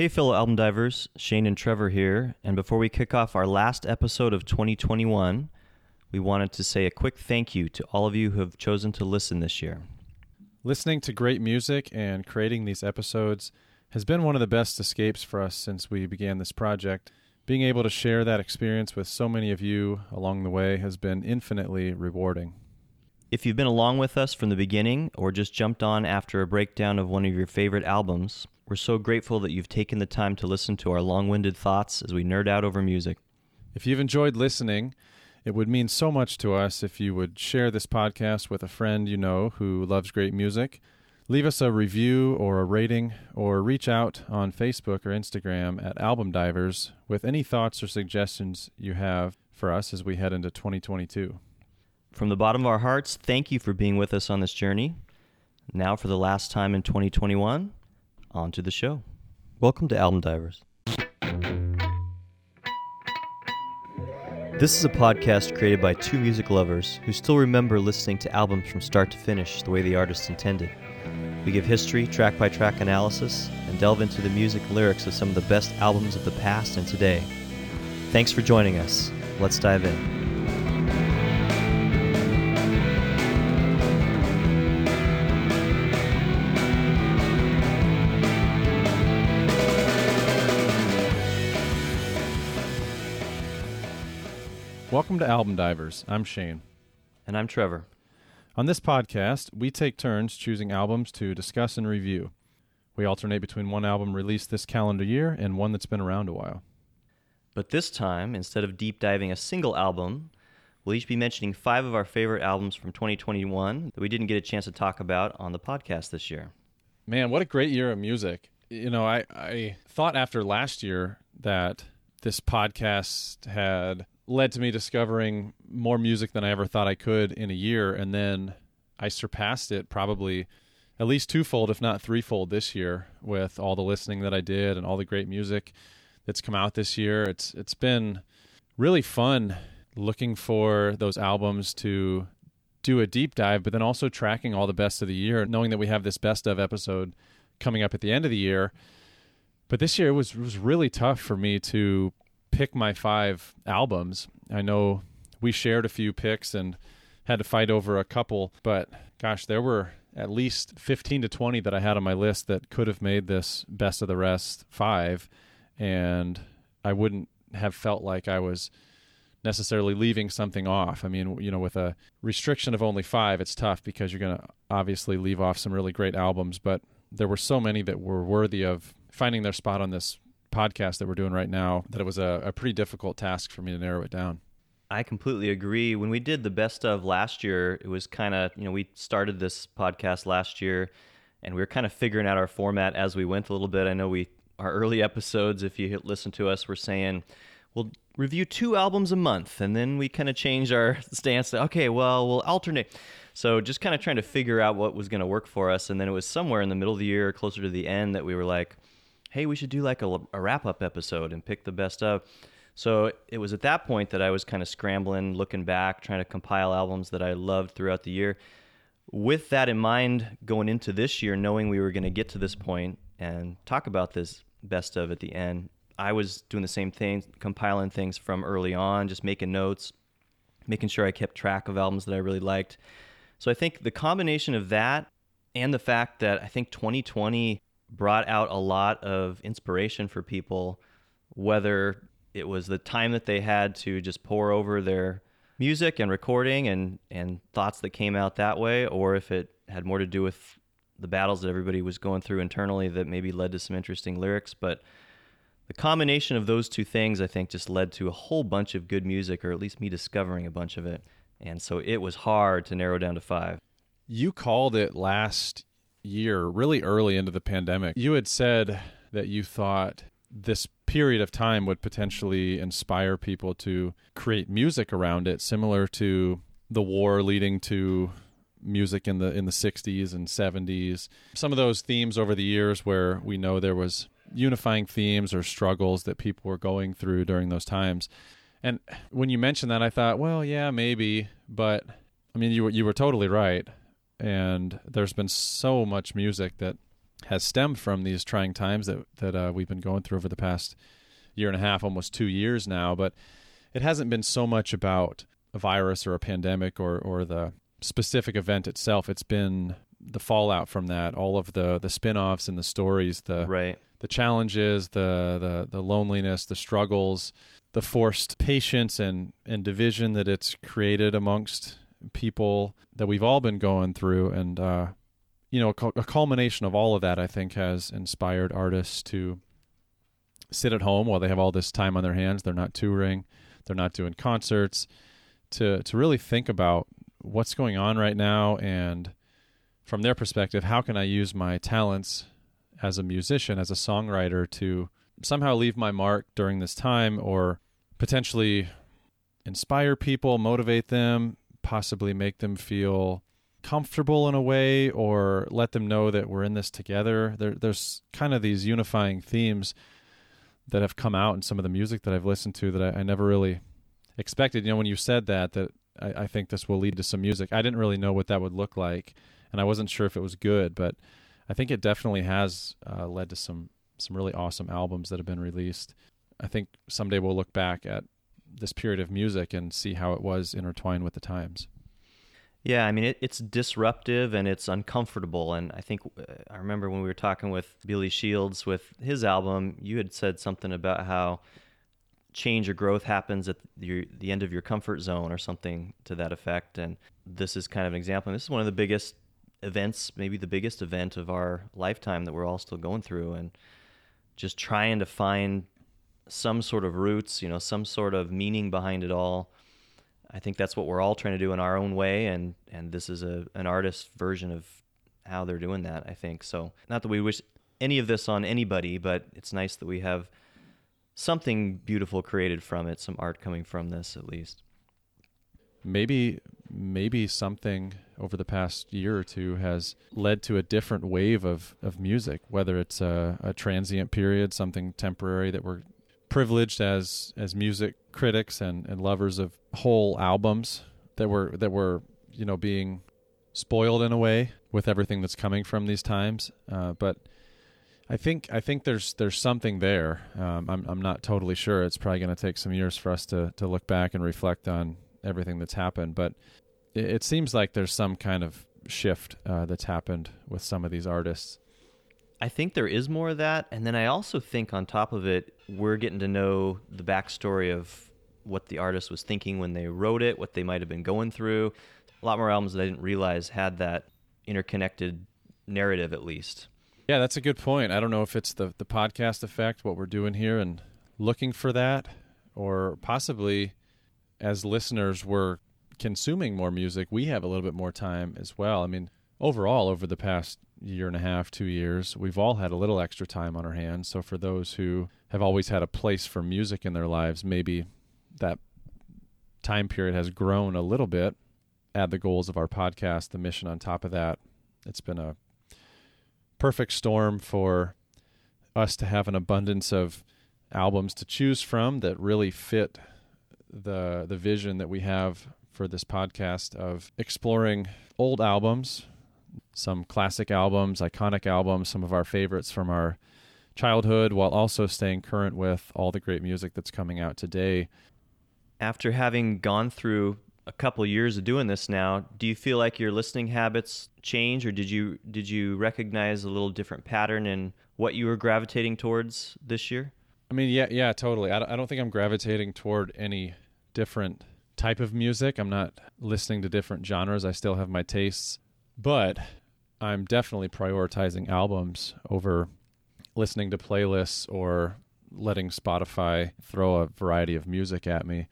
Hey, fellow album divers, Shane and Trevor here. And before we kick off our last episode of 2021, we wanted to say a quick thank you to all of you who have chosen to listen this year. Listening to great music and creating these episodes has been one of the best escapes for us since we began this project. Being able to share that experience with so many of you along the way has been infinitely rewarding. If you've been along with us from the beginning or just jumped on after a breakdown of one of your favorite albums, we're so grateful that you've taken the time to listen to our long winded thoughts as we nerd out over music. If you've enjoyed listening, it would mean so much to us if you would share this podcast with a friend you know who loves great music. Leave us a review or a rating, or reach out on Facebook or Instagram at Album Divers with any thoughts or suggestions you have for us as we head into 2022. From the bottom of our hearts, thank you for being with us on this journey. Now, for the last time in 2021, on to the show. Welcome to Album Divers. This is a podcast created by two music lovers who still remember listening to albums from start to finish the way the artist intended. We give history, track by track analysis, and delve into the music and lyrics of some of the best albums of the past and today. Thanks for joining us. Let's dive in. To Album Divers. I'm Shane. And I'm Trevor. On this podcast, we take turns choosing albums to discuss and review. We alternate between one album released this calendar year and one that's been around a while. But this time, instead of deep diving a single album, we'll each be mentioning five of our favorite albums from 2021 that we didn't get a chance to talk about on the podcast this year. Man, what a great year of music. You know, I, I thought after last year that this podcast had led to me discovering more music than I ever thought I could in a year. And then I surpassed it probably at least twofold, if not threefold, this year with all the listening that I did and all the great music that's come out this year. It's it's been really fun looking for those albums to do a deep dive, but then also tracking all the best of the year, knowing that we have this best of episode coming up at the end of the year. But this year it was was really tough for me to pick my five albums. I know we shared a few picks and had to fight over a couple, but gosh, there were at least 15 to 20 that I had on my list that could have made this best of the rest five. And I wouldn't have felt like I was necessarily leaving something off. I mean, you know, with a restriction of only five, it's tough because you're going to obviously leave off some really great albums, but there were so many that were worthy of finding their spot on this podcast that we're doing right now that it was a, a pretty difficult task for me to narrow it down. I completely agree. When we did the best of last year, it was kind of, you know, we started this podcast last year and we were kind of figuring out our format as we went a little bit. I know we, our early episodes, if you listen to us, we're saying we'll review two albums a month. And then we kind of changed our stance to, okay, well, we'll alternate. So just kind of trying to figure out what was going to work for us. And then it was somewhere in the middle of the year, closer to the end, that we were like, hey, we should do like a, a wrap up episode and pick the best of. So it was at that point that I was kind of scrambling, looking back, trying to compile albums that I loved throughout the year. With that in mind, going into this year, knowing we were going to get to this point and talk about this best of at the end, I was doing the same thing, compiling things from early on, just making notes, making sure I kept track of albums that I really liked. So I think the combination of that and the fact that I think 2020 brought out a lot of inspiration for people, whether it was the time that they had to just pour over their music and recording and, and thoughts that came out that way, or if it had more to do with the battles that everybody was going through internally that maybe led to some interesting lyrics. But the combination of those two things, I think, just led to a whole bunch of good music, or at least me discovering a bunch of it. And so it was hard to narrow down to five. You called it last year, really early into the pandemic, you had said that you thought this period of time would potentially inspire people to create music around it, similar to the war leading to music in the in the 60s and 70s. Some of those themes over the years where we know there was unifying themes or struggles that people were going through during those times. And when you mentioned that I thought, well, yeah, maybe, but I mean you were you were totally right and there's been so much music that has stemmed from these trying times that that uh, we've been going through over the past year and a half, almost two years now. But it hasn't been so much about a virus or a pandemic or or the specific event itself. It's been the fallout from that, all of the the spin-offs and the stories, the right. the challenges, the the the loneliness, the struggles, the forced patience and and division that it's created amongst people that we've all been going through. And uh you know a culmination of all of that i think has inspired artists to sit at home while they have all this time on their hands. They're not touring. They're not doing concerts to to really think about what's going on right now. And from their perspective how can i use my talents as a musician as a songwriter to somehow leave my mark during this time or potentially inspire people motivate them possibly make them feel comfortable in a way or let them know that we're in this together. There, there's kind of these unifying themes that have come out in some of the music that I've listened to that I, I never really expected. You know, when you said that, that I, I, think this will lead to some music. I didn't really know what that would look like, and I wasn't sure if it was good, but I think it definitely has uh, led to some some really awesome albums that have been released. I think someday we'll look back at this period of music and see how it was intertwined with the times. Yeah, I mean it, it's disruptive and it's uncomfortable, and I think uh, I remember when we were talking with Billy Shields with his album, you had said something about how change or growth happens at the, the end of your comfort zone or something to that effect, and this is kind of an example. And this is one of the biggest events, maybe the biggest event of our lifetime that we're all still going through, and just trying to find some sort of roots, you know, some sort of meaning behind it all. I think that's what we're all trying to do in our own way, and and this is a an artist version of how they're doing that. I think so. Not that we wish any of this on anybody, but it's nice that we have something beautiful created from it, some art coming from this at least. Maybe maybe something over the past year or two has led to a different wave of, of music, whether it's a, a transient period, something temporary that we're privileged as as music critics and, and lovers of whole albums that were that were you know being spoiled in a way with everything that's coming from these times. Uh, but I think I think there's there's something there. Um, I'm I'm not totally sure. It's probably going to take some years for us to to look back and reflect on everything that's happened. But it, it seems like there's some kind of shift uh, that's happened with some of these artists. I think there is more of that, and then I also think on top of it, we're getting to know the backstory of what the artist was thinking when they wrote it, what they might have been going through. A lot more albums that I didn't realize had that interconnected narrative, at least. Yeah, that's a good point. I don't know if it's the the podcast effect, what we're doing here, and looking for that, or possibly as listeners, we're consuming more music. We have a little bit more time as well. I mean, overall, over the past year and a half, two years, we've all had a little extra time on our hands. So for those who have always had a place for music in their lives, maybe that time period has grown a little bit. Add the goals of our podcast, the mission on top of that. It's been a perfect storm for us to have an abundance of albums to choose from that really fit the the vision that we have for this podcast of exploring old albums some classic albums, iconic albums, some of our favorites from our childhood, while also staying current with all the great music that's coming out today. After having gone through a couple years of doing this now, do you feel like your listening habits change, or did you did you recognize a little different pattern in what you were gravitating towards this year? I mean, yeah, yeah, totally. I don't think I'm gravitating toward any different type of music. I'm not listening to different genres. I still have my tastes. But I'm definitely prioritizing albums over listening to playlists or letting Spotify throw a variety of music at me.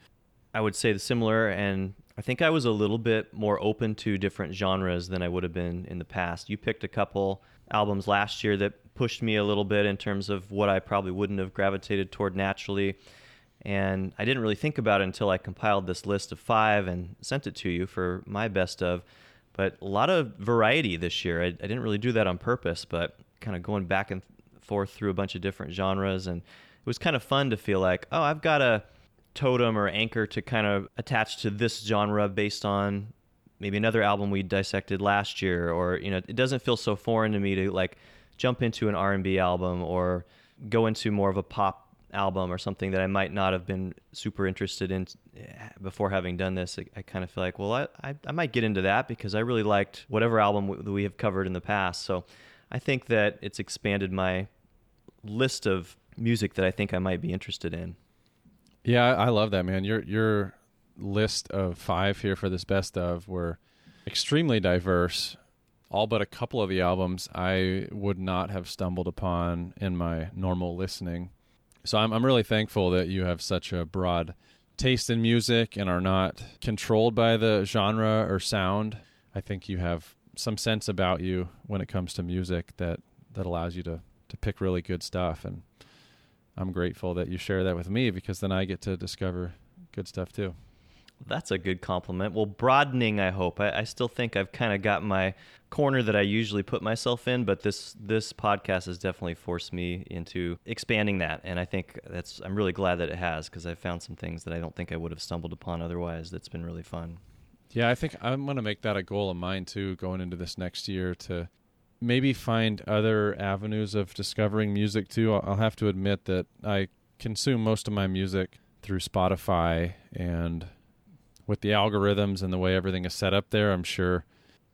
I would say the similar, and I think I was a little bit more open to different genres than I would have been in the past. You picked a couple albums last year that pushed me a little bit in terms of what I probably wouldn't have gravitated toward naturally. And I didn't really think about it until I compiled this list of five and sent it to you for my best of but a lot of variety this year. I, I didn't really do that on purpose, but kind of going back and forth through a bunch of different genres. And it was kind of fun to feel like, oh, I've got a totem or anchor to kind of attach to this genre based on maybe another album we dissected last year or you know it doesn't feel so foreign to me to like jump into an R&B album or go into more of a pop album or something that I might not have been super interested in eh, before having done this, I, I kind of feel like, well, I, I, I, might get into that because I really liked whatever album we, we have covered in the past. So I think that it's expanded my list of music that I think I might be interested in. Yeah, I love that, man. Your your list of five here for this best of were extremely diverse. All but a couple of the albums I would not have stumbled upon in my normal listening. So I'm I'm really thankful that you have such a broad taste in music and are not controlled by the genre or sound. I think you have some sense about you when it comes to music that that allows you to to pick really good stuff and I'm grateful that you share that with me because then I get to discover good stuff too. That's a good compliment. Well, broadening, I hope. I, I still think I've kind of got my corner that I usually put myself in, but this this podcast has definitely forced me into expanding that, and I think that's I'm really glad that it has because I've found some things that I don't think I would have stumbled upon otherwise. That's been really fun. Yeah, I think I'm going to make that a goal of mine too, going into this next year to maybe find other avenues of discovering music too. I'll have to admit that I consume most of my music through Spotify and with the algorithms and the way everything is set up there, I'm sure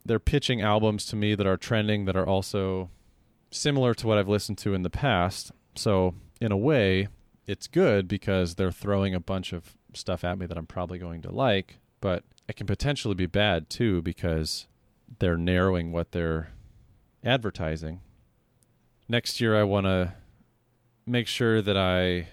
they're pitching albums to me that are trending that are also similar to what I've listened to in the past. So, in a way, it's good because they're throwing a bunch of stuff at me that I'm probably going to like, but it can potentially be bad too because they're narrowing what they're advertising. Next year, I want to make sure that I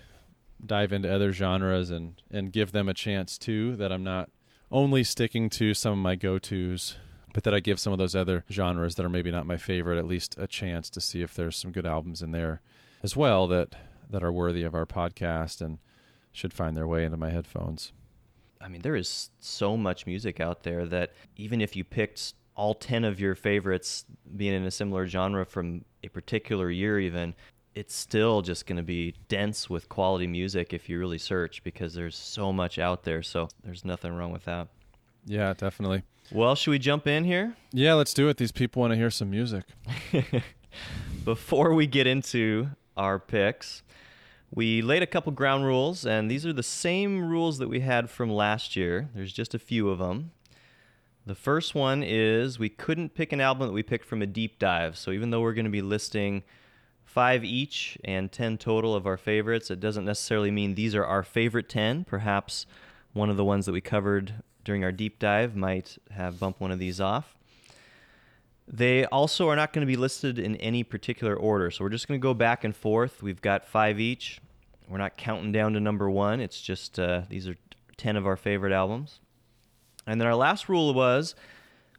dive into other genres and, and give them a chance too, that I'm not only sticking to some of my go tos, but that I give some of those other genres that are maybe not my favorite at least a chance to see if there's some good albums in there as well that, that are worthy of our podcast and should find their way into my headphones. I mean, there is so much music out there that even if you picked all 10 of your favorites being in a similar genre from a particular year even it's still just going to be dense with quality music if you really search because there's so much out there so there's nothing wrong with that. Yeah definitely. Well should we jump in here? Yeah let's do it. These people want to hear some music. Before we get into our picks we laid a couple ground rules and these are the same rules that we had from last year. There's just a few of them the first one is we couldn't pick an album that we picked from a deep dive. So even though we're going to be listing five each and 10 total of our favorites, it doesn't necessarily mean these are our favorite 10. Perhaps one of the ones that we covered during our deep dive might have bumped one of these off. They also are not going to be listed in any particular order. So we're just going to go back and forth. We've got five each. We're not counting down to number one. It's just uh, these are 10 of our favorite albums. And then our last rule was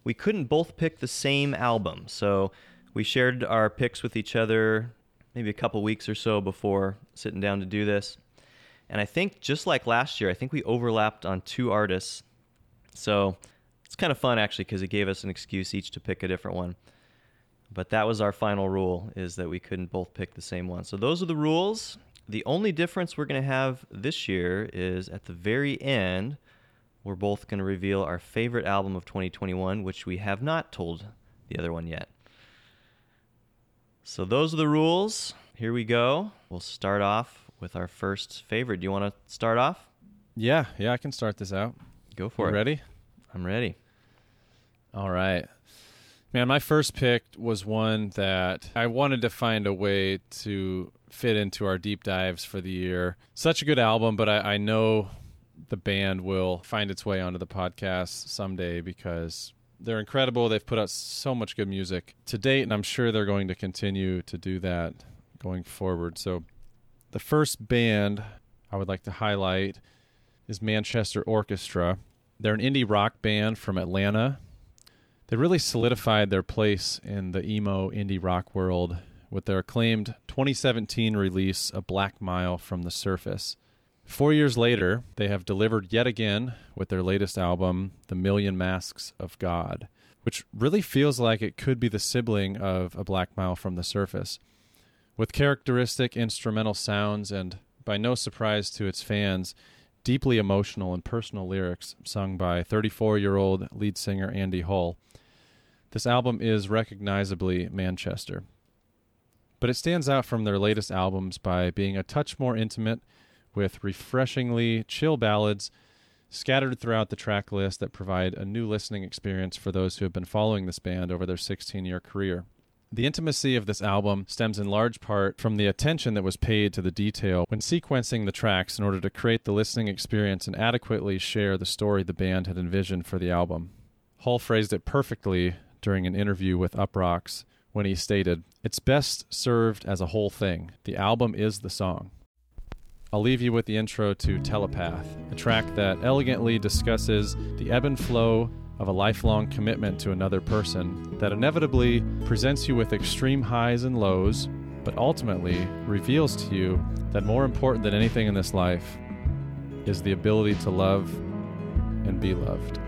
we couldn't both pick the same album. So we shared our picks with each other maybe a couple weeks or so before sitting down to do this. And I think just like last year, I think we overlapped on two artists. So it's kind of fun actually because it gave us an excuse each to pick a different one. But that was our final rule is that we couldn't both pick the same one. So those are the rules. The only difference we're going to have this year is at the very end, we're both going to reveal our favorite album of 2021, which we have not told the other one yet. So, those are the rules. Here we go. We'll start off with our first favorite. Do you want to start off? Yeah, yeah, I can start this out. Go for you it. Ready? I'm ready. All right. Man, my first pick was one that I wanted to find a way to fit into our deep dives for the year. Such a good album, but I, I know the band will find its way onto the podcast someday because they're incredible. They've put out so much good music to date, and I'm sure they're going to continue to do that going forward. So, the first band I would like to highlight is Manchester Orchestra. They're an indie rock band from Atlanta. They really solidified their place in the emo indie rock world with their acclaimed 2017 release, A Black Mile from the Surface. Four years later, they have delivered yet again with their latest album, The Million Masks of God, which really feels like it could be the sibling of A Black Mile from the Surface. With characteristic instrumental sounds and, by no surprise to its fans, deeply emotional and personal lyrics sung by 34 year old lead singer Andy Hull. This album is recognizably Manchester. but it stands out from their latest albums by being a touch more intimate with refreshingly chill ballads scattered throughout the track list that provide a new listening experience for those who have been following this band over their 16 year career. The intimacy of this album stems in large part from the attention that was paid to the detail when sequencing the tracks in order to create the listening experience and adequately share the story the band had envisioned for the album. Hull phrased it perfectly during an interview with Uproxx when he stated, It's best served as a whole thing. The album is the song. I'll leave you with the intro to Telepath, a track that elegantly discusses the ebb and flow of a lifelong commitment to another person that inevitably presents you with extreme highs and lows, but ultimately reveals to you that more important than anything in this life is the ability to love and be loved.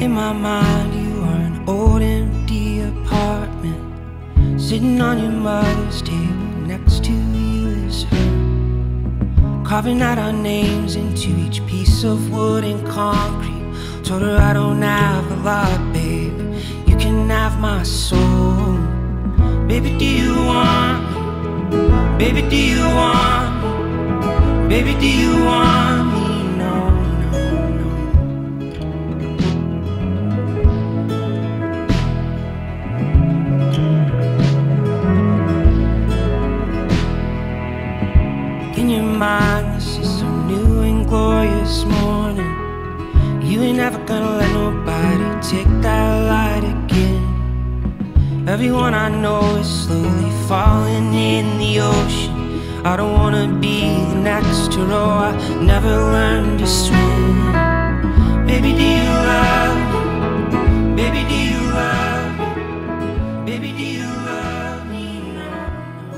In my mind, you are an old empty apartment, sitting on your mother's table next to Carving out our names into each piece of wood and concrete. Told her I don't have a lot, babe. You can have my soul. Baby, do you want? Baby, do you want? Baby, do you want? Never gonna let nobody take that light again. Everyone I know is slowly falling in the ocean. I don't wanna be the next to row. I never learned to swim. Baby, do you love? Baby, do you love? Baby, do you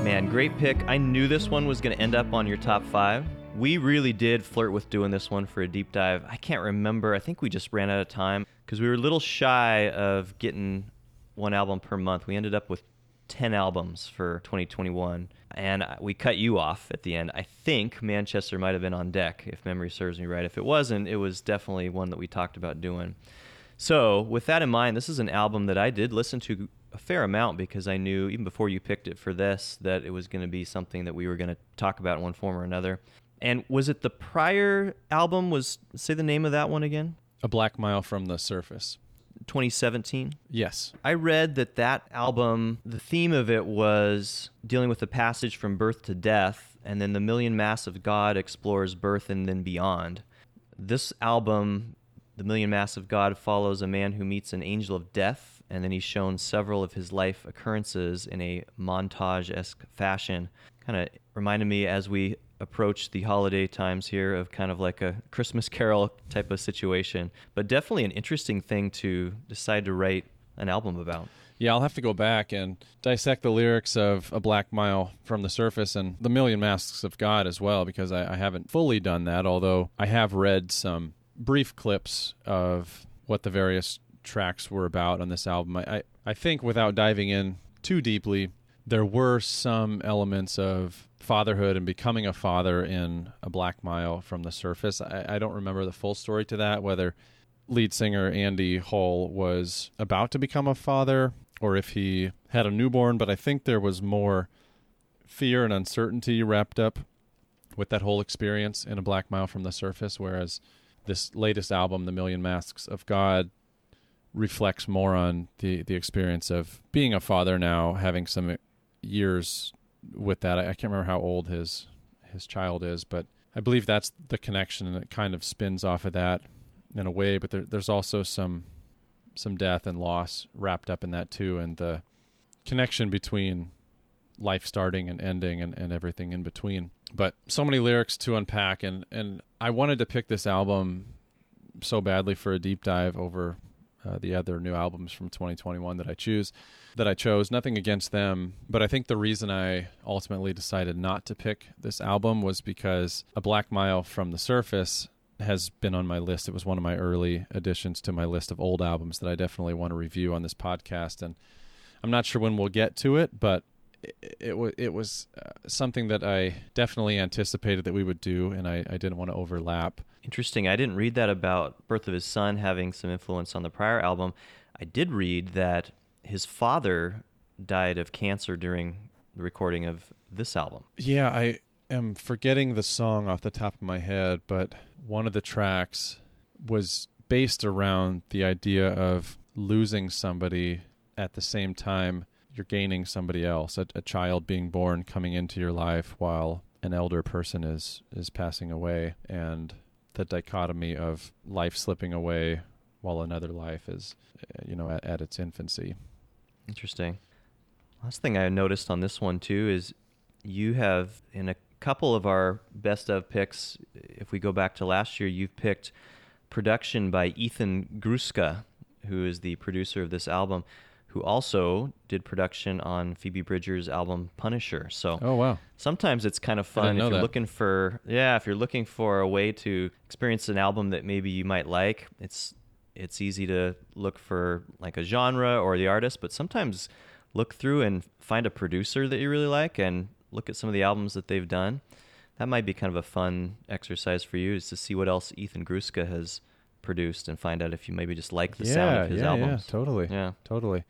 Man, great pick. I knew this one was to end up on your top five. We really did flirt with doing this one for a deep dive. I can't remember. I think we just ran out of time because we were a little shy of getting one album per month. We ended up with 10 albums for 2021 and we cut you off at the end. I think Manchester might have been on deck if memory serves me right. If it wasn't, it was definitely one that we talked about doing. So, with that in mind, this is an album that I did listen to a fair amount because I knew even before you picked it for this that it was going to be something that we were going to talk about in one form or another. And was it the prior album? Was say the name of that one again? A Black Mile from the Surface. 2017. Yes. I read that that album, the theme of it was dealing with the passage from birth to death, and then the Million Masks of God explores birth and then beyond. This album, The Million Masks of God, follows a man who meets an angel of death and then he's shown several of his life occurrences in a montage esque fashion. Kind of reminded me as we approach the holiday times here of kind of like a Christmas carol type of situation, but definitely an interesting thing to decide to write an album about. Yeah, I'll have to go back and dissect the lyrics of A Black Mile from the Surface and The Million Masks of God as well, because I, I haven't fully done that, although I have read some brief clips of what the various tracks were about on this album. I, I, I think without diving in too deeply, there were some elements of fatherhood and becoming a father in a Black Mile from the surface. I, I don't remember the full story to that, whether lead singer Andy Hull was about to become a father or if he had a newborn, but I think there was more fear and uncertainty wrapped up with that whole experience in a Black Mile from the surface, whereas this latest album, The Million Masks of God, reflects more on the the experience of being a father now, having some years with that. I, I can't remember how old his his child is, but I believe that's the connection, and it kind of spins off of that in a way. But there, there's also some some death and loss wrapped up in that too, and the connection between life starting and ending and, and everything in between. But so many lyrics to unpack, and and I wanted to pick this album so badly for a deep dive over uh, the other new albums from 2021 that I choose that I chose. Nothing against them, but I think the reason I ultimately decided not to pick this album was because A Black Mile from the Surface has been on my list. It was one of my early additions to my list of old albums that I definitely want to review on this podcast and I'm not sure when we'll get to it, but it, it, it was uh, something that I definitely anticipated that we would do, and I, I didn't want to overlap. Interesting. I didn't read that about Birth of His Son having some influence on the prior album. I did read that his father died of cancer during the recording of this album. Yeah, I am forgetting the song off the top of my head, but one of the tracks was based around the idea of losing somebody at the same time you're gaining somebody else, a, a child being born coming into your life while an elder person is is passing away and the dichotomy of life slipping away while another life is uh, you know at, at its infancy. Interesting. Last thing I noticed on this one too is you have in a couple of our best of picks, if we go back to last year, you've picked production by Ethan Gruska, who is the producer of this album, who also did production on Phoebe Bridgers' album Punisher. So Oh wow. sometimes it's kind of fun if you're that. looking for yeah, if you're looking for a way to experience an album that maybe you might like. It's it's easy to look for like a genre or the artist, but sometimes look through and find a producer that you really like and look at some of the albums that they've done. That might be kind of a fun exercise for you is to see what else Ethan Gruska has produced and find out if you maybe just like the sound of his yeah, albums. Yeah, totally. Yeah. Totally.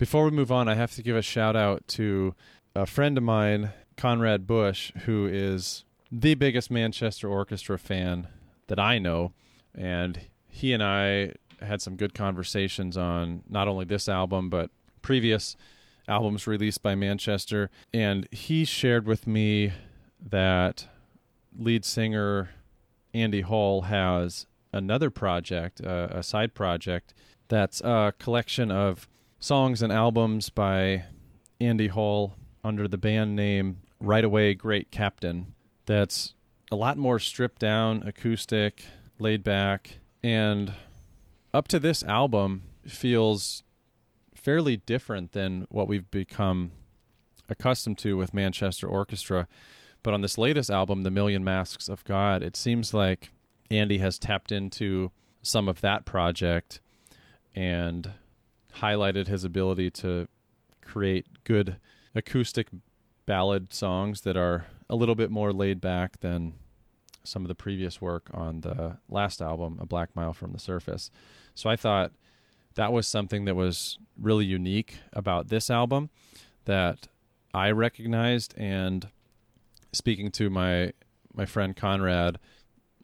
Before we move on, I have to give a shout out to a friend of mine, Conrad Bush, who is the biggest Manchester Orchestra fan that I know. And he and I had some good conversations on not only this album, but previous albums released by Manchester. And he shared with me that lead singer Andy Hull has another project, uh, a side project, that's a collection of songs and albums by Andy Hull under the band name Right Away Great Captain. That's a lot more stripped down, acoustic, laid back, and up to this album feels fairly different than what we've become accustomed to with Manchester Orchestra. But on this latest album, The Million Masks of God, it seems like Andy has tapped into some of that project and highlighted his ability to create good acoustic ballad songs that are a little bit more laid back than some of the previous work on the last album, A Black Mile from the Surface. So I thought that was something that was really unique about this album that I recognized and speaking to my my friend Conrad,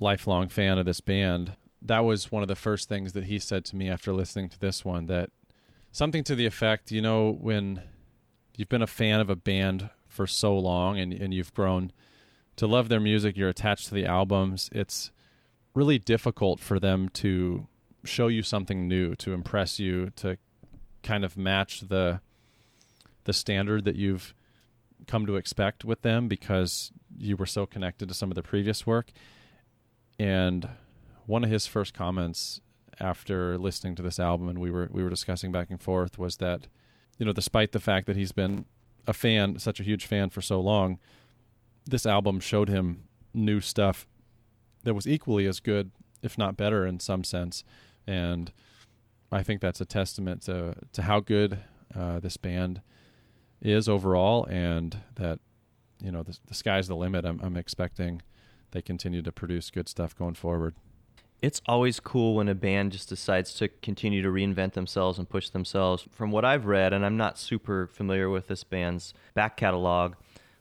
lifelong fan of this band, that was one of the first things that he said to me after listening to this one that something to the effect, you know, when you've been a fan of a band for so long and and you've grown to love their music, you're attached to the albums, it's really difficult for them to show you something new, to impress you, to kind of match the the standard that you've come to expect with them because you were so connected to some of the previous work. And one of his first comments after listening to this album and we were we were discussing back and forth was that you know despite the fact that he's been a fan such a huge fan for so long this album showed him new stuff that was equally as good if not better in some sense and I think that's a testament to to how good uh, this band is overall, and that you know the, the sky's the limit. I'm, I'm expecting they continue to produce good stuff going forward. It's always cool when a band just decides to continue to reinvent themselves and push themselves. From what I've read, and I'm not super familiar with this band's back catalog,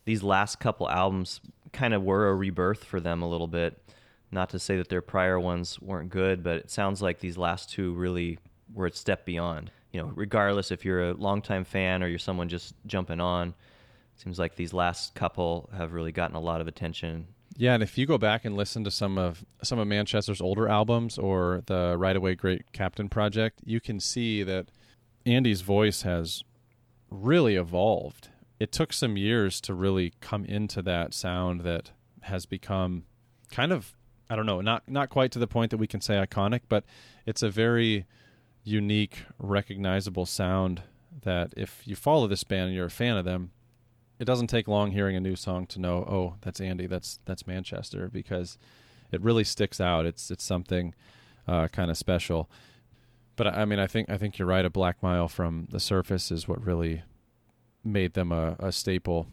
these last couple albums kind of were a rebirth for them a little bit. Not to say that their prior ones weren't good, but it sounds like these last two really were a step beyond. You know, regardless if you're a longtime fan or you're someone just jumping on, seems like these last couple have really gotten a lot of attention. Yeah, and if you go back and listen to some of some of Manchester's older albums or the Right Away Great Captain project, you can see that Andy's voice has really evolved. It took some years to really come into that sound that has become kind of I don't know, not not quite to the point that we can say iconic, but it's a very unique, recognizable sound that if you follow this band and you're a fan of them, it doesn't take long hearing a new song to know, oh, that's Andy, that's that's Manchester, because it really sticks out. It's it's something uh, kind of special. But I mean, I think I think you're right. A Black Mile from the Surface is what really made them a, a staple.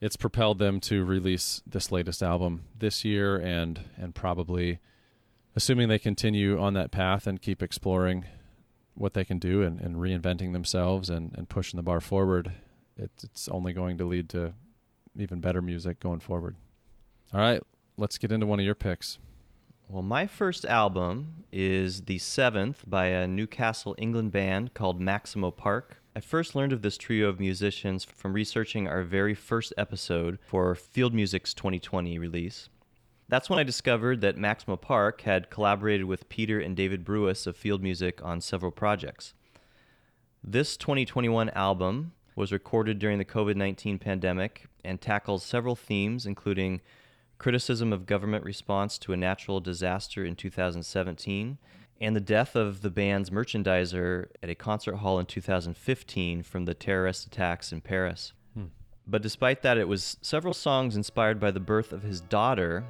It's propelled them to release this latest album this year, and and probably, assuming they continue on that path and keep exploring what they can do and, and reinventing themselves and, and pushing the bar forward, it, it's only going to lead to even better music going forward. All right, let's get into one of your picks. Well, my first album is the seventh by a Newcastle, England band called Maximo Park. I first learned of this trio of musicians from researching our very first episode for Field Music's 2020 release. That's when I discovered that Maximo Park had collaborated with Peter and David Brewis of Field Music on several projects. This 2021 album was recorded during the COVID 19 pandemic and tackles several themes, including criticism of government response to a natural disaster in 2017, and the death of the band's merchandiser at a concert hall in 2015 from the terrorist attacks in Paris. Hmm. But despite that, it was several songs inspired by the birth of his daughter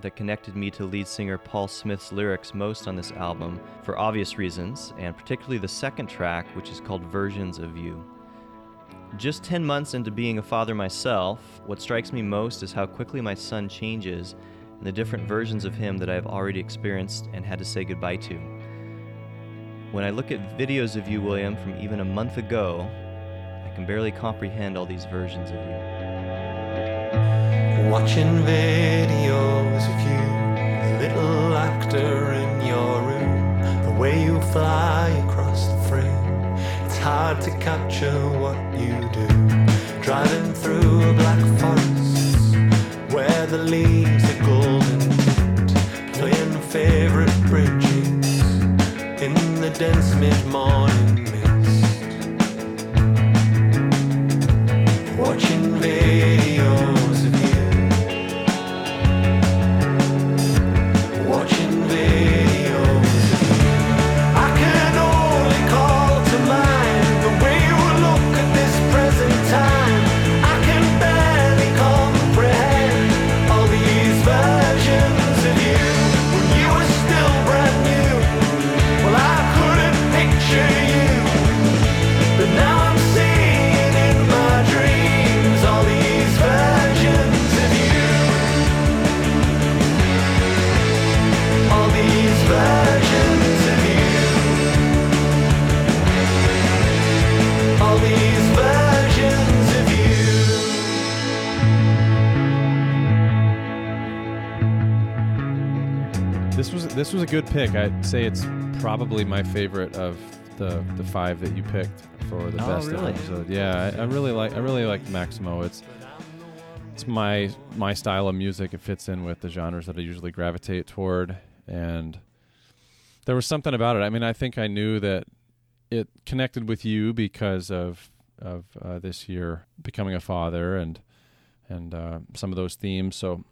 that connected me to lead singer Paul Smith's lyrics most on this album for obvious reasons, and particularly the second track, which is called Versions of You. Just 10 months into being a father myself, what strikes me most is how quickly my son changes and the different versions of him that I have already experienced and had to say goodbye to. When I look at videos of you, William, from even a month ago, I can barely comprehend all these versions of you. Watching videos of you, the little actor in your room, the way you fly across the frame. Hard to capture what you do. Driving through a black forest where the leaves are golden playing favorite bridges in the dense mid-morning mist. This was this was a good pick. I'd say it's probably my favorite of the the five that you picked for the Oh, best really? episode. Yeah, I, I really like I really like Maximo. It's it's my my style of music. It fits in with the genres that I usually gravitate toward, and there was something about it. I mean, I think I knew that it connected with you because of of uh, this year becoming a father and and uh, some of those themes. So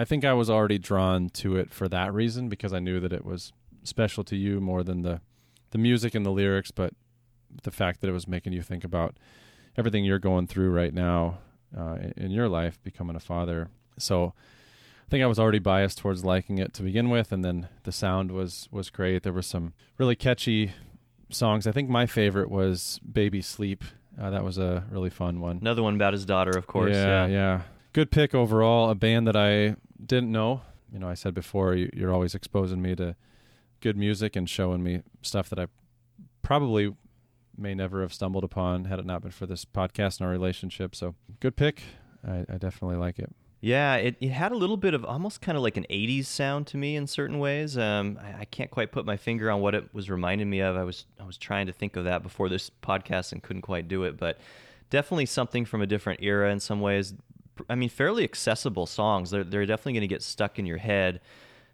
I think I was already drawn to it for that reason because I knew that it was special to you more than the the music and the lyrics, but the fact that it was making you think about everything you're going through right now uh, in, your life, becoming a father. So I think I was already biased towards liking it to begin with, and then the sound was was great. There were some really catchy songs. I think my favorite was "Baby Sleep." Uh, that was a really fun one. Another one about his daughter, of course. Yeah, yeah. Good pick overall. A band that I didn't know. You know, I said before, you, you're always exposing me to good music and showing me stuff that I probably may never have stumbled upon had it not been for this podcast and our relationship. So, good pick. I, I definitely like it. Yeah, it, it had a little bit of almost kind of like an 80s sound to me in certain ways. Um, I, I can't quite put my finger on what it was reminding me of. I was I was trying to think of that before this podcast and couldn't quite do it, but definitely something from a different era in some ways. I mean, fairly accessible songs. They're, they're definitely going to get stuck in your head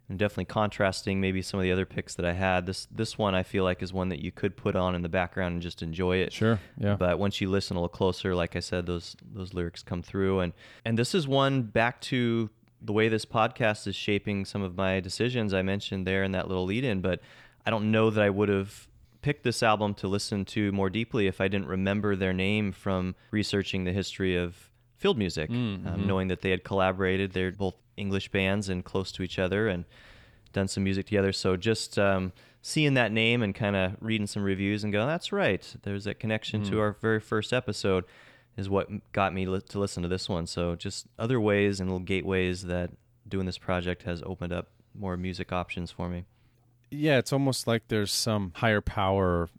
and definitely contrasting maybe some of the other picks that I had. This this one I feel like is one that you could put on in the background and just enjoy it. Sure. Yeah. But once you listen a little closer, like I said, those those lyrics come through, and and this is one back to the way this podcast is shaping some of my decisions. I mentioned there in that little lead in, but I don't know that I would have picked this album to listen to more deeply if I didn't remember their name from researching the history of field music, Mm, um, mhm. knowing that they had collaborated. They're both English bands and close to each other, and done some music together. So just um, seeing that name and kind of reading some reviews and go, that's right. There's that connection to Mm. our very first episode is what got me li- to listen to this one. So just other ways and little gateways that doing this project has opened up more music options for me. yeah, it's almost like there's some higher power,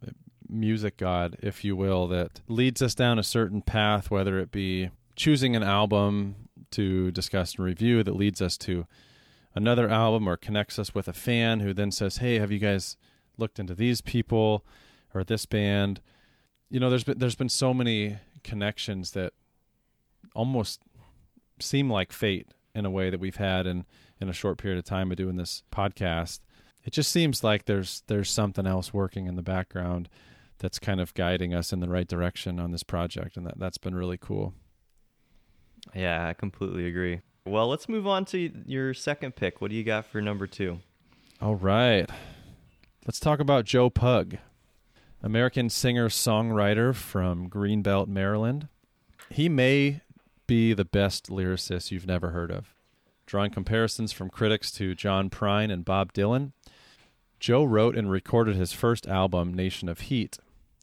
music god, if you will, that leads us down a certain path, whether it be choosing an album to discuss and review that leads us to another album or connects us with a fan who then says, "Hey, have you guys looked into these people or this band?" You know, there's been there's been so many connections that almost seem like fate in a way that we've had in in a short period of time of doing this podcast. It just seems like there's there's something else working in the background that's kind of guiding us in the right direction on this project and that that's been really cool. Yeah, I completely agree. Well, let's move on to your second pick. What do you got for number 2? All right. Let's talk about Joe Pug, American singer songwriter from Greenbelt, Maryland. He may be the best lyricist you've never heard of. Drawing comparisons from critics to John Prine and Bob Dylan, Joe wrote and recorded his first album, Nation of Heat,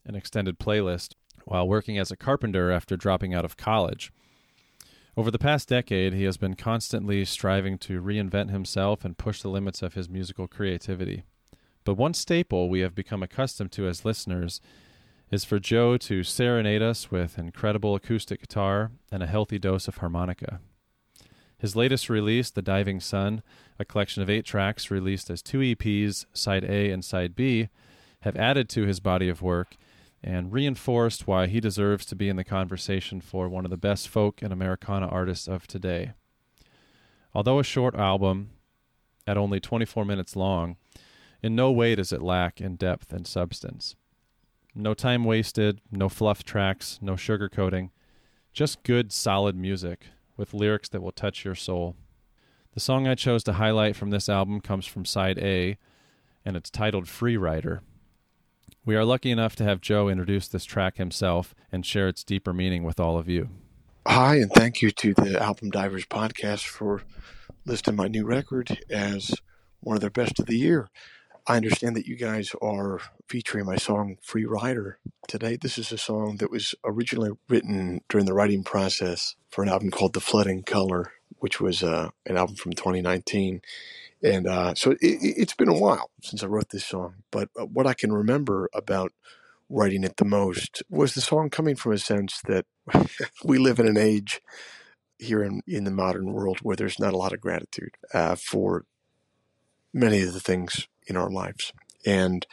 an extended playlist, while working as a carpenter after dropping out of college. Over the past decade, he has been constantly striving to reinvent himself and push the limits of his musical creativity. But one staple we have become accustomed to as listeners is for Joe to serenade us with incredible acoustic guitar and a healthy dose of harmonica. His latest release, The Diving Sun, a collection of eight tracks released as two EPs, Side A and Side B, have added to his body of work and reinforced why he deserves to be in the conversation for one of the best folk and Americana artists of today. Although a short album, at only 24 minutes long, in no way does it lack in depth and substance. No time wasted, no fluff tracks, no sugarcoating, just good, solid music with lyrics that will touch your soul. The song I chose to highlight from this album comes from side A, and it's titled Free Rider. We are lucky enough to have Joe introduce this track himself and share its deeper meaning with all of you. Hi, and thank you to the Album Divers podcast for listing my new record as one of their best of the year. I understand that you guys are featuring my song Free Rider today. This is a song that was originally written during the writing process for an album called The Flood in Color, which was uh, an album from 2019. And uh, so it, has been a while since I wrote this song, but uh, what I can remember about writing it the most was the song coming from a sense that we live in an age here in, in the modern world where there's not a lot of gratitude uh, for many of the things in our lives. And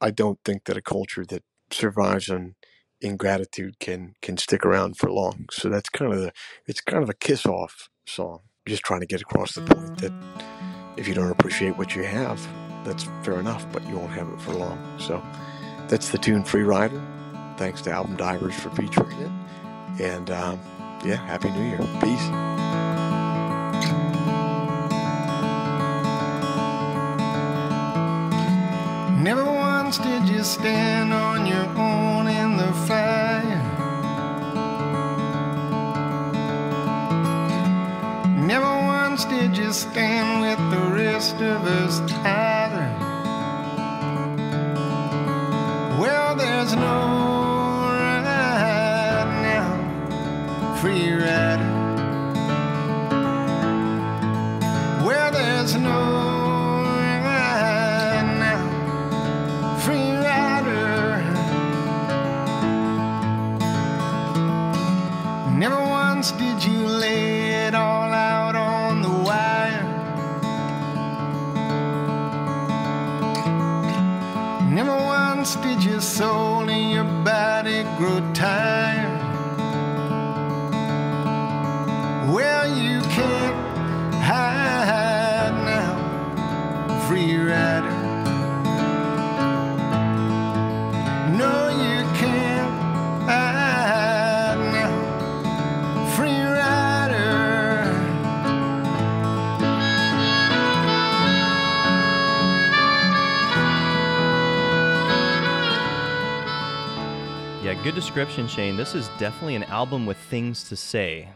I don't think that a culture that survives on ingratitude can can stick around for long. So that's kind of the, it's kind of a kiss off song, just trying to get across the point that if you don't appreciate what you have, that's fair enough, but you won't have it for long. So that's the tune Free Rider. Thanks to Album Divers for featuring it. And um, yeah, Happy New Year. Peace. Never once did you stand on your own in the fire. Never did you stand with the rest of us either. Well, there's no good description, Shane. This is definitely an album with things to say.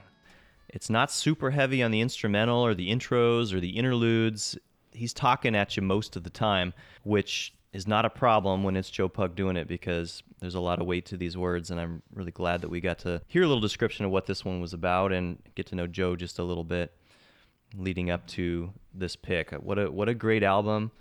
It's not super heavy on the instrumental or the intros or the interludes. He's talking at you most of the time, which is not a problem when it's Joe Pug doing it because there's a lot of weight to these words. And I'm really glad that we got to hear a little description of what this one was about and get to know Joe just a little bit leading up to this pick. What a what a great album.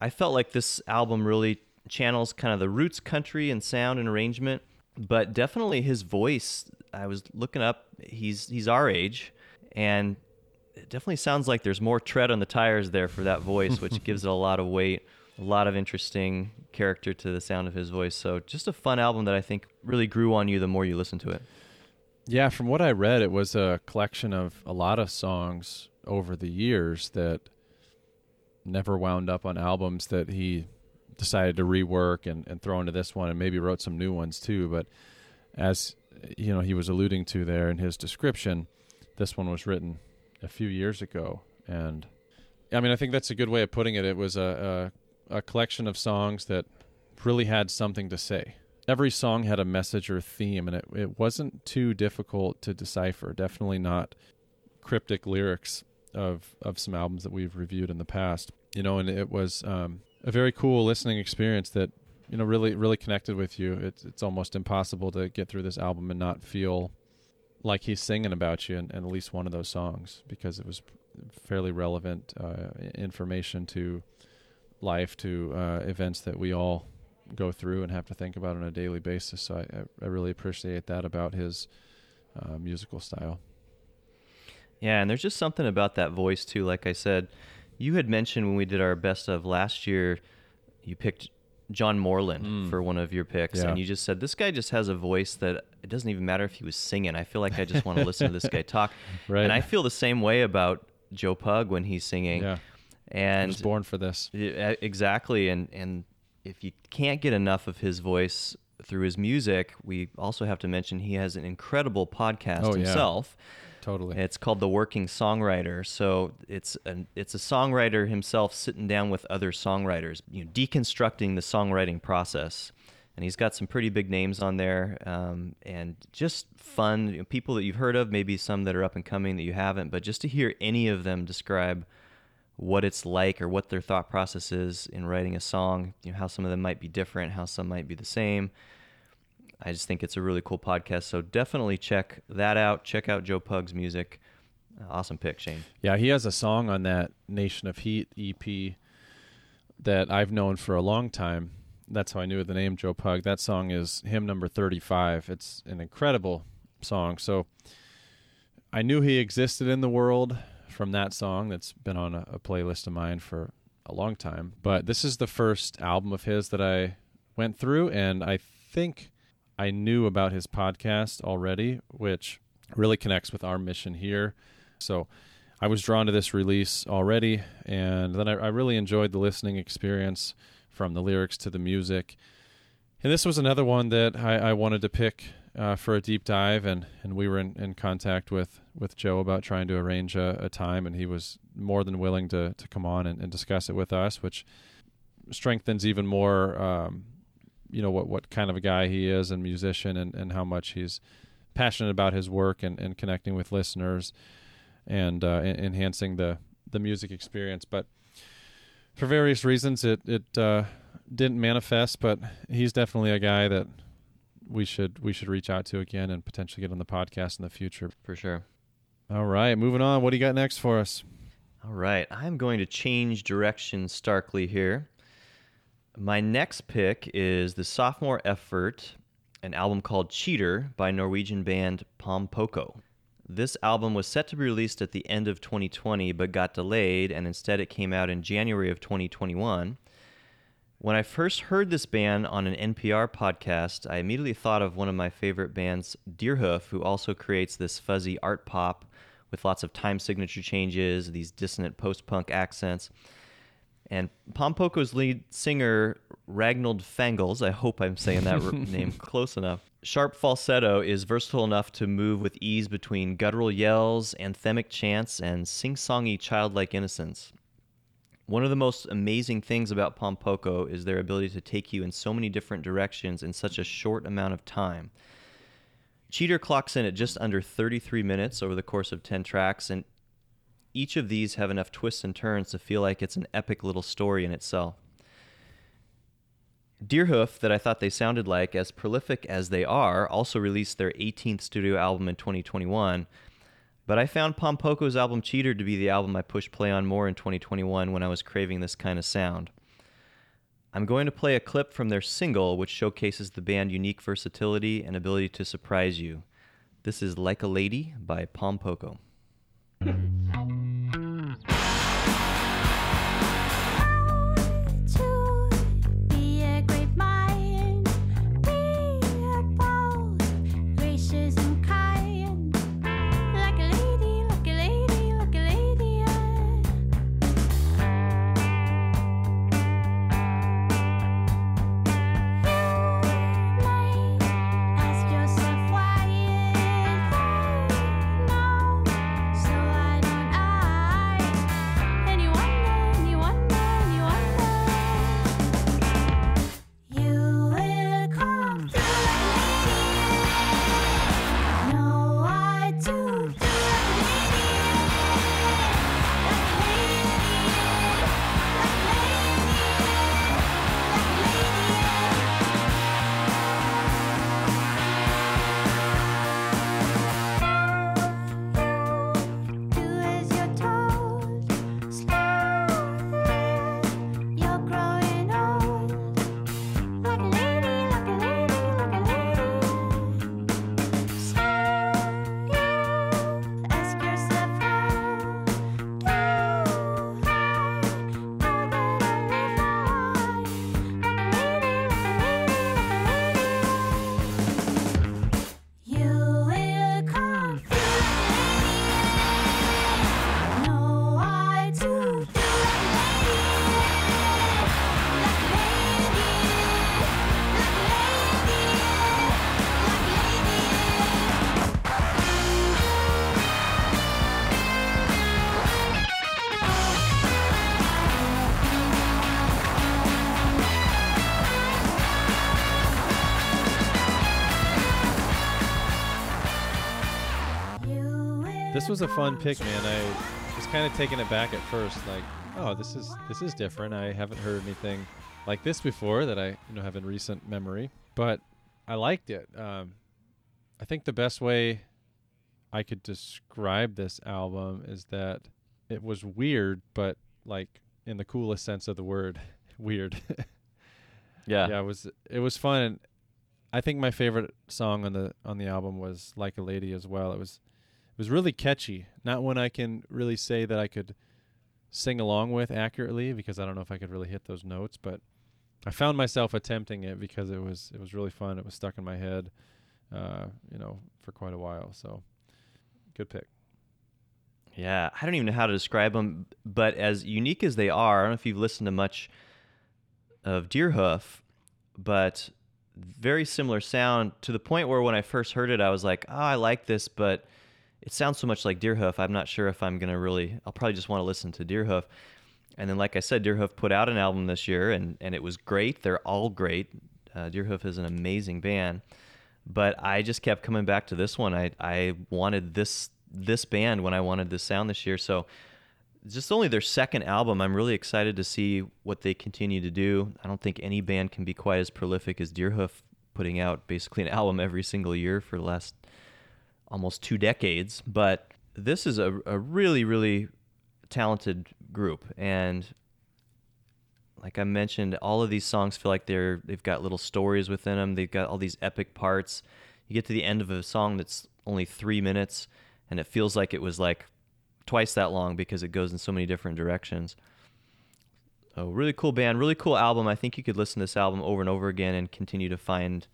I felt like this album really channels kind of the roots country and sound and arrangement, but definitely his voice. I was looking up; he's he's our age, and it definitely sounds like there's more tread on the tires there for that voice, which gives it a lot of weight, a lot of interesting character to the sound of his voice. So just a fun album that I think really grew on you the more you listen to it. Yeah, from what I read, it was a collection of a lot of songs over the years that never wound up on albums that he decided to rework and, and throw into this one and maybe wrote some new ones too. But as you know, he was alluding to there in his description, this one was written a few years ago. And I mean, I think that's a good way of putting it. It was a, a, a collection of songs that really had something to say every song had a message or theme, and it, it wasn't too difficult to decipher. Definitely not cryptic lyrics of of some albums that we've reviewed in the past. You know, and it was um, a very cool listening experience that you know really really connected with you. It's it's almost impossible to get through this album and not feel like he's singing about you in, in at least one of those songs because it was fairly relevant uh, information to life to uh, events that we all go through and have to think about on a daily basis. So I, I really appreciate that about his uh, musical style. Yeah, and there's just something about that voice too. Like I said, you had mentioned when we did our best of last year, you picked John Moreland mm. for one of your picks, yeah. and you just said this guy just has a voice that it doesn't even matter if he was singing. I feel like I just want to listen to this guy talk, right. and I feel the same way about Joe Pug when he's singing. Yeah, and was born for this. Exactly, and and if you can't get enough of his voice through his music, we also have to mention he has an incredible podcast oh, himself. Yeah. Totally. It's called The Working Songwriter. So it's an it's a songwriter himself sitting down with other songwriters, you know, deconstructing the songwriting process. And he's got some pretty big names on there, um, and just fun you know, people that you've heard of, maybe some that are up and coming that you haven't. But just to hear any of them describe what it's like or what their thought process is in writing a song, you know, how some of them might be different, how some might be the same. I just think it's a really cool podcast. So definitely check that out. Check out Joe Pug's music. Uh, awesome pick, Shane. Yeah, he has a song on that Nation of Heat EP that I've known for a long time. That's how I knew the name Joe Pug. That song is hymn number 35. It's an incredible song. So I knew he existed in the world from that song that's been on a, a playlist of mine for a long time. But this is the first album of his that I went through, and I think I knew about his podcast already, which really connects with our mission here. So I was drawn to this release already, and then I, I really enjoyed the listening experience from the lyrics to the music. And this was another one that I, I wanted to pick uh, for a deep dive, and, and we were in, in contact with, with Joe about trying to arrange a, a time, and he was more than willing to, to come on and, and discuss it with us, which strengthens even more, um, you know, what, what kind of a guy he is and musician, and, and how much he's passionate about his work and, and connecting with listeners and uh, enhancing the, the music experience. But for various reasons, it it uh, didn't manifest. But he's definitely a guy that we should we should reach out to again and potentially get on the podcast in the future for sure. All right, moving on. What do you got next for us? All right, I'm going to change direction starkly here. My next pick is the sophomore effort, an album called Cheater by Norwegian band Pom Poko. This album was set to be released at the end of 2020 but got delayed, and instead it came out in January of 2021. When I first heard this band on an NPR podcast, I immediately thought of one of my favorite bands, Deerhoof, who also creates this fuzzy art pop with lots of time signature changes, these dissonant post punk accents. And Pom Poko's lead singer, Ragnhild Fangel's, I hope I'm saying that name close enough. Sharp falsetto is versatile enough to move with ease between guttural yells, anthemic chants, and sing songy childlike innocence. One of the most amazing things about Pom Poko is their ability to take you in so many different directions in such a short amount of time. Cheater clocks in at just under 33 minutes over the course of 10 tracks, and each of these have enough twists and turns to feel like it's an epic little story in itself. Deerhoof, that I thought they sounded like, as prolific as they are, also released their 18th studio album in 2021 but I found Pom Poko's album Cheater to be the album I pushed play on more in 2021 when I was craving this kind of sound. I'm going to play a clip from their single, which showcases the band's unique versatility and ability to surprise you. This is Like a Lady by Pom This was a fun pick, man. I was kind of taken aback at first, like, oh, this is this is different. I haven't heard anything like this before that I you know have in recent memory, but I liked it. Um, I think the best way I could describe this album is that it was weird, but like in the coolest sense of the word, weird. Yeah. yeah, it was it was fun. And I think my favorite song on the on the album was "Like a Lady" as well. It was was really catchy. Not one I can really say that I could sing along with accurately because I don't know if I could really hit those notes, but I found myself attempting it because it was it was really fun. It was stuck in my head, uh, you know, for quite a while. So, good pick. Yeah, I don't even know how to describe them, but as unique as they are, I don't know if you've listened to much of Deerhoof, but very similar sound to the point where when I first heard it, I was like, oh, I like this, but it sounds so much like Deerhoof. I'm not sure if I'm going to really, I'll probably just want to listen to Deerhoof. And then, like I said, Deerhoof put out an album this year, and, and it was great. They're all great. Uh, Deerhoof is an amazing band. But I just kept coming back to this one. I, I wanted this this band when I wanted this sound this year. So just only their second album. I'm really excited to see what they continue to do. I don't think any band can be quite as prolific as Deerhoof, putting out basically an album every single year for the last almost two decades. But this is a, a really, really talented group. And like I mentioned, all of these songs feel like they're they've got little stories within them. They've got all these epic parts. You get to the end of a song that's only three minutes, and it feels like it was like twice that long because it goes in so many different directions. Oh, really cool band, really cool album. I think you could listen to this album over and over again and continue to find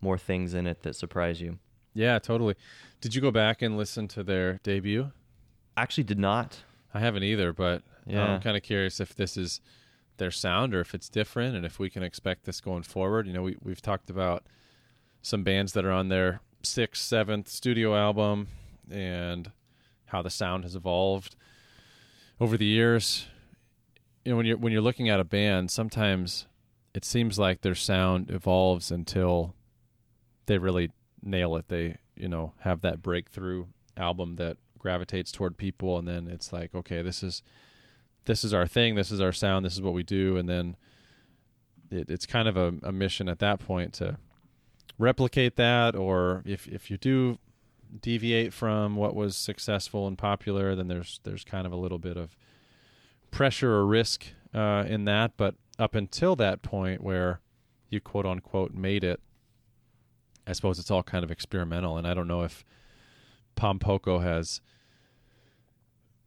more things in it that surprise you. Yeah, totally. Did you go back and listen to their debut? Actually, did not. I haven't either, but Yeah. I'm kind of curious if this is their sound or if it's different and if we can expect this going forward. You know, we, we've talked about some bands that are on their sixth, seventh studio album and how the sound has evolved over the years. You know, when you're when you're looking at a band, sometimes it seems like their sound evolves until they really nail it. They, you know, have that breakthrough album that gravitates toward people and then it's like, okay, this is this is our thing, this is our sound, this is what we do and then it, it's kind of a, a mission at that point to replicate that or if if you do deviate from what was successful and popular, then there's there's kind of a little bit of pressure or risk uh, in that. But up until that point where you quote unquote made it, I suppose it's all kind of experimental. And I don't know if Pom Poko has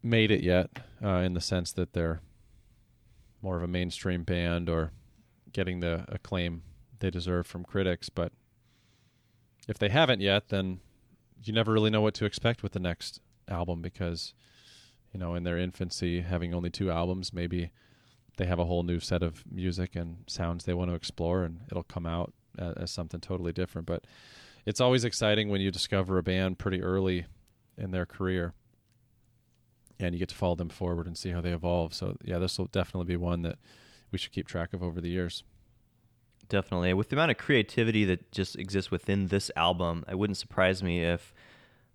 made it yet uh, in the sense that they're more of a mainstream band or getting the acclaim they deserve from critics. But if they haven't yet, then you never really know what to expect with the next album because, you know, in their infancy, having only two albums, maybe they have a whole new set of music and sounds they want to explore, and it'll come out as, as something totally different. But it's always exciting when you discover a band pretty early in their career and you get to follow them forward and see how they evolve. So, yeah, this will definitely be one that we should keep track of over the years. Definitely. With the amount of creativity that just exists within this album, it wouldn't surprise me if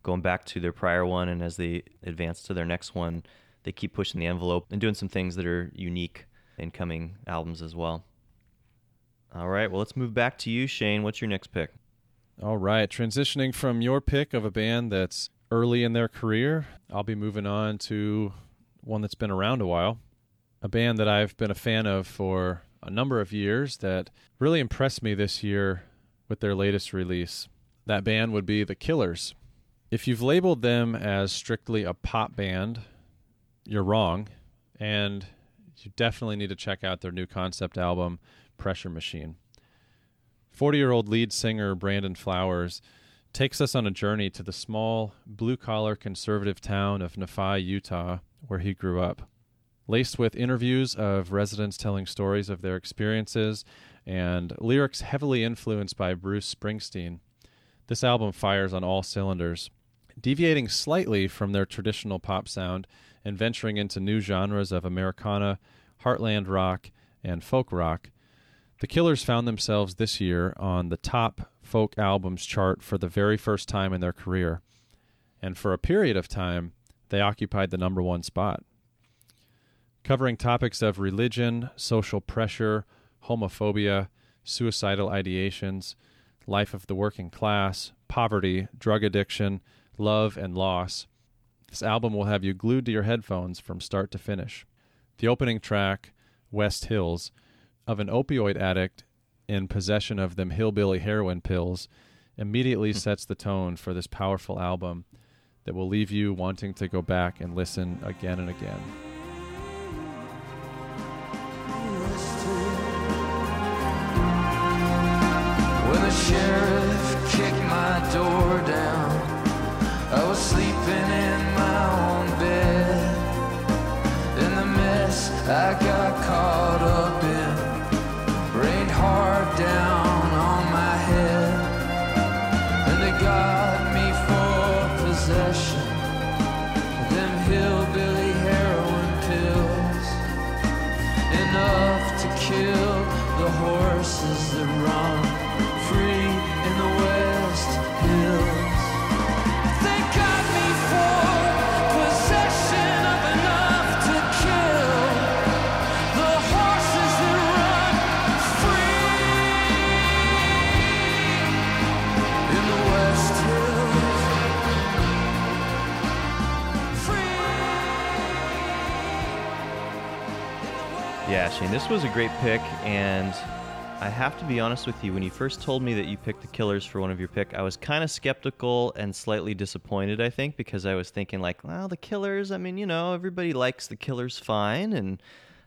going back to their prior one and as they advance to their next one, they keep pushing the envelope and doing some things that are unique in coming albums as well. All right, well, let's move back to you, Shane. What's your next pick? All right, transitioning from your pick of a band that's early in their career, I'll be moving on to one that's been around a while. A band that I've been a fan of for a number of years that really impressed me this year with their latest release. That band would be The Killers. If you've labeled them as strictly a pop band, you're wrong, and you definitely need to check out their new concept album, Pressure Machine. 40 year old lead singer Brandon Flowers takes us on a journey to the small, blue collar conservative town of Nephi, Utah, where he grew up. Laced with interviews of residents telling stories of their experiences and lyrics heavily influenced by Bruce Springsteen, this album fires on all cylinders. Deviating slightly from their traditional pop sound and venturing into new genres of Americana, heartland rock, and folk rock, the Killers found themselves this year on the top folk albums chart for the very first time in their career. And for a period of time, they occupied the number one spot. Covering topics of religion, social pressure, homophobia, suicidal ideations, life of the working class, poverty, drug addiction, love, and loss, this album will have you glued to your headphones from start to finish. The opening track, West Hills, of an opioid addict in possession of them hillbilly heroin pills immediately hmm. sets the tone for this powerful album that will leave you wanting to go back and listen again and again. When the sheriff kicked my door down, I was sleeping in my own bed. In the mess I got caught up in, was a great pick, and I have to be honest with you. When you first told me that you picked the Killers for one of your pick, I was kind of skeptical and slightly disappointed. I think because I was thinking like, well, the Killers. I mean, you know, everybody likes the Killers fine, and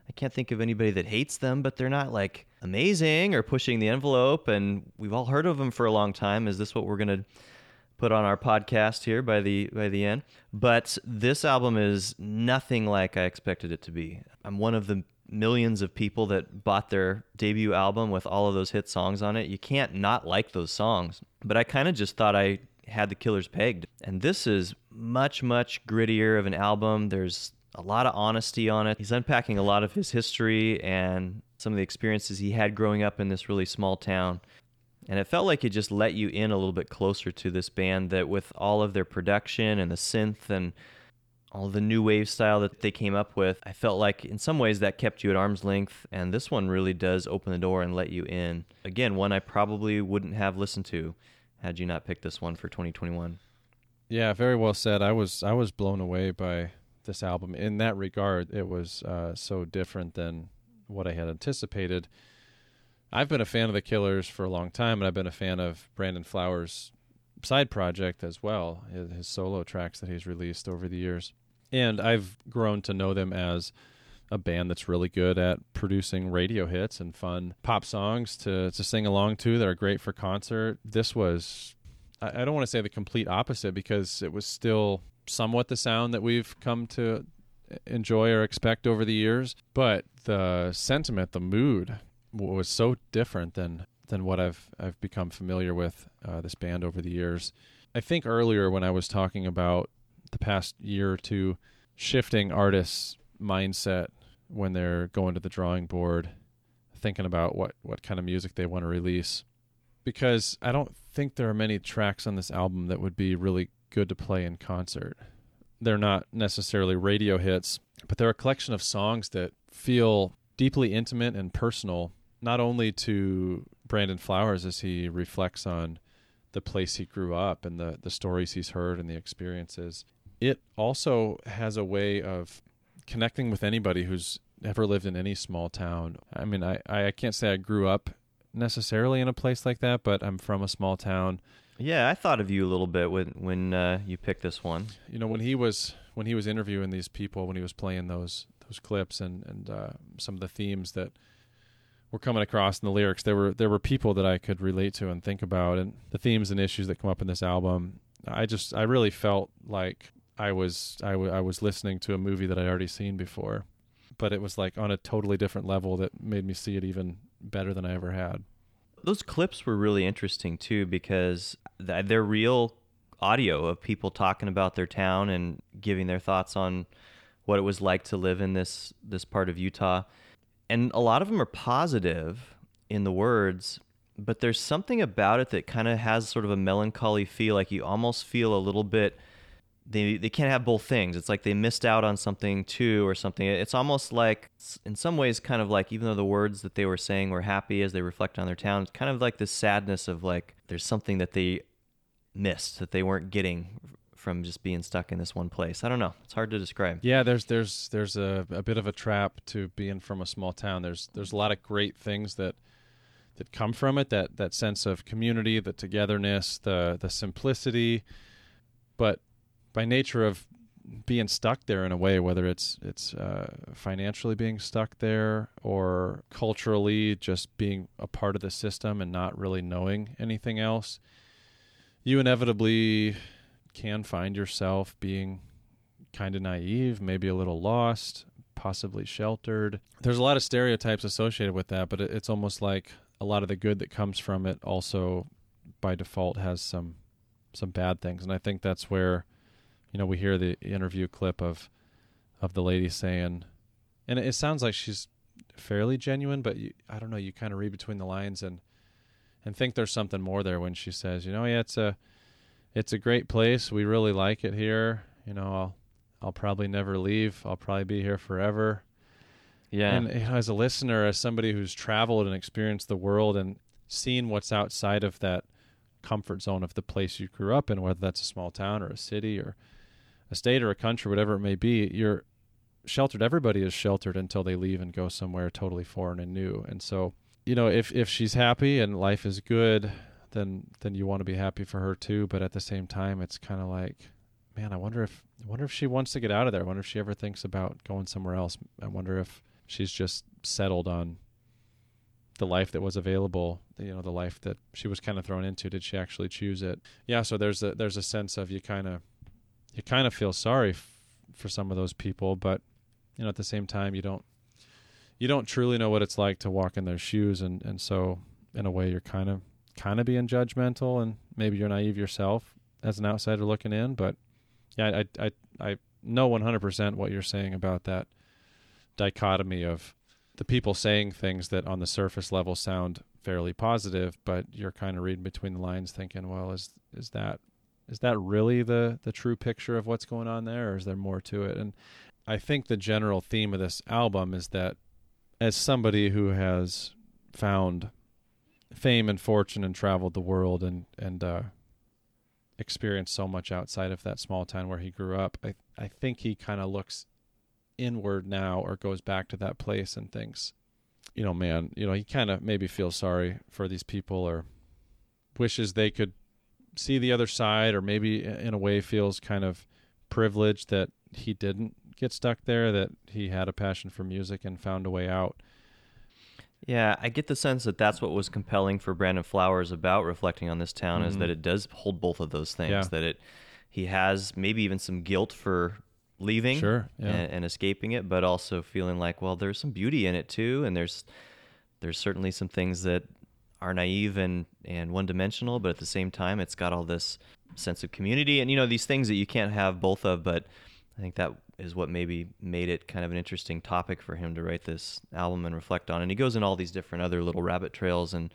I can't think of anybody that hates them, but they're not like amazing or pushing the envelope. And we've all heard of them for a long time. Is this what we're gonna put on our podcast here by the by the end. But this album is nothing like I expected it to be. I'm one of the millions of people that bought their debut album with all of those hit songs on it. You can't not like those songs. But I kind of just thought I had the Killers pegged. And this is much much grittier of an album. There's a lot of honesty on it. He's unpacking a lot of his history and some of the experiences he had growing up in this really small town. And it felt like it just let you in a little bit closer to this band that, with all of their production and the synth and all the new wave style that they came up with, I felt like in some ways that kept you at arm's length. And this one really does open the door and let you in. Again, one I probably wouldn't have listened to had you not picked this one for 2021. Yeah, very well said. I was I was blown away by this album in that regard. It was uh, so different than what I had anticipated. I've been a fan of the Killers for a long time, and I've been a fan of Brandon Flowers' side project as well, his, his solo tracks that he's released over the years. And I've grown to know them as a band that's really good at producing radio hits and fun pop songs to, to sing along to that are great for concert. This was, I, I don't want to say the complete opposite because it was still somewhat the sound that we've come to enjoy or expect over the years, but the sentiment, the mood was so different than than what I've I've become familiar with uh, this band over the years. I think earlier when I was talking about the past year or two shifting artists' mindset when they're going to the drawing board, thinking about what what kind of music they want to release, because I don't think there are many tracks on this album that would be really good to play in concert. They're not necessarily radio hits, but they're a collection of songs that feel deeply intimate and personal, not only to Brandon Flowers as he reflects on the place he grew up and the, the stories he's heard and the experiences. It also has a way of connecting with anybody who's ever lived in any small town. I mean, I, I can't say I grew up necessarily in a place like that, but I'm from a small town. Yeah, I thought of you a little bit when when uh, you picked this one. you know when he was when he was interviewing these people when he was playing those those clips and and uh, some of the themes that were coming across in the lyrics there were there were people that I could relate to and think about and the themes and issues that come up in this album I just I really felt like I was I, w- I was listening to a movie that I'd already seen before but it was like on a totally different level that made me see it even better than I ever had Those clips were really interesting too because th- they're real audio of people talking about their town and giving their thoughts on what it was like to live in this this part of Utah. And a lot of them are positive in the words, but there's something about it that kind of has sort of a melancholy feel like you almost feel a little bit they they can't have both things. It's like they missed out on something too or something. It's almost like in some ways kind of like even though the words that they were saying were happy as they reflect on their town, it's kind of like this sadness of like there's something that they missed that they weren't getting from just being stuck in this one place. I don't know. It's hard to describe. Yeah, there's there's there's a, a bit of a trap to being from a small town. There's there's a lot of great things that that come from it. That that sense of community, the togetherness, the the simplicity, but by nature of being stuck there in a way, whether it's it's uh, financially being stuck there or culturally just being a part of the system and not really knowing anything else, you inevitably can find yourself being kind of naive, maybe a little lost, possibly sheltered. There's a lot of stereotypes associated with that, but it's almost like a lot of the good that comes from it also by default has some some bad things, and I think that's where you know we hear the interview clip of of the lady saying, and it, it sounds like she's fairly genuine, but you, I don't know. You kind of read between the lines and and think there's something more there when she says, you know, yeah, it's a it's a great place. We really like it here. You know, I'll I'll probably never leave. I'll probably be here forever. Yeah. And you know, as a listener, as somebody who's traveled and experienced the world and seen what's outside of that comfort zone of the place you grew up in, whether that's a small town or a city or a state or a country, whatever it may be, you're sheltered. Everybody is sheltered until they leave and go somewhere totally foreign and new. And so, you know, if if she's happy and life is good, then then you want to be happy for her too. But at the same time, it's kind of like, man, I wonder if I wonder if she wants to get out of there. I wonder if she ever thinks about going somewhere else. I wonder if she's just settled on the life that was available. You know, the life that she was kind of thrown into. Did she actually choose it? Yeah. So there's a there's a sense of you kind of you kind of feel sorry f- for some of those people, but you know, at the same time, you don't you don't truly know what it's like to walk in their shoes, and and so in a way, you're kind of kind of being judgmental, and maybe you're naive yourself as an outsider looking in. But yeah, I I I know 100% what you're saying about that dichotomy of the people saying things that on the surface level sound fairly positive, but you're kind of reading between the lines, thinking, well, is is that is that really the the true picture of what's going on there, or is there more to it? And I think the general theme of this album is that as somebody who has found fame and fortune and traveled the world and and uh, experienced so much outside of that small town where he grew up, I I think he kind of looks inward now or goes back to that place and thinks, you know, man, you know, he kind of maybe feels sorry for these people or wishes they could see the other side or maybe in a way feels kind of privileged that he didn't get stuck there that he had a passion for music and found a way out Yeah, I get the sense that that's what was compelling for Brandon Flowers about reflecting on this town is Mhm. that it does hold both of those things. Yeah. That it he has maybe even some guilt for leaving Sure, yeah. and, and escaping it, but also feeling like, well, there's some beauty in it too, and there's there's certainly some things that are naive and and one dimensional, but at the same time, it's got all this sense of community and you know these things that you can't have both of. But I think that is what maybe made it kind of an interesting topic for him to write this album and reflect on. And he goes in all these different other little rabbit trails and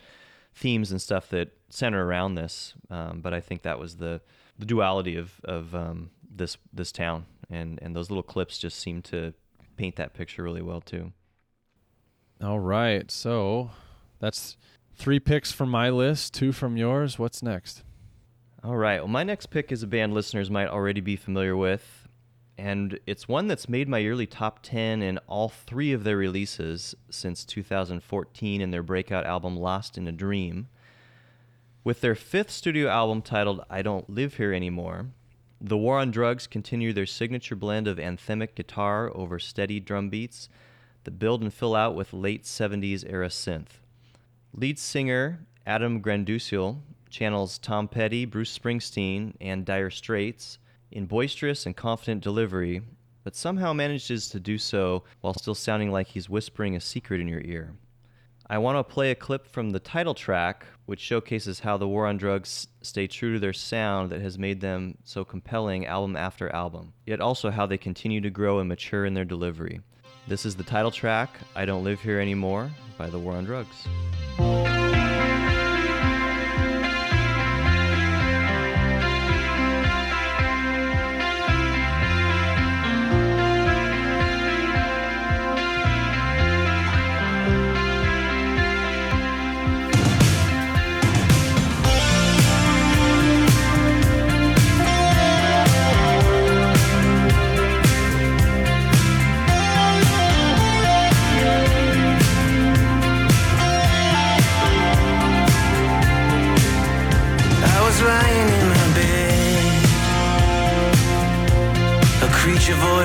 themes and stuff that center around this. Um, but I think that was the the duality of of um, this this town, and and those little clips just seem to paint that picture really well too. all right so that's three picks from my list two from yours what's next All right. Well, my next pick is a band listeners might already be familiar with, and it's one that's made my yearly top 10 in all three of their releases since 2014 in their breakout album Lost in a Dream. With their fifth studio album titled I Don't Live Here Anymore, The War on Drugs continue their signature blend of anthemic guitar over steady drum beats that build and fill out with late 70s era synth. Lead singer Adam Granduciel channels Tom Petty, Bruce Springsteen, and Dire Straits in boisterous and confident delivery, but somehow manages to do so while still sounding like he's whispering a secret in your ear. I want to play a clip from the title track, which showcases how the war on drugs stay true to their sound that has made them so compelling album after album, yet also how they continue to grow and mature in their delivery. This is the title track, I Don't Live Here Anymore, by the War on Drugs. I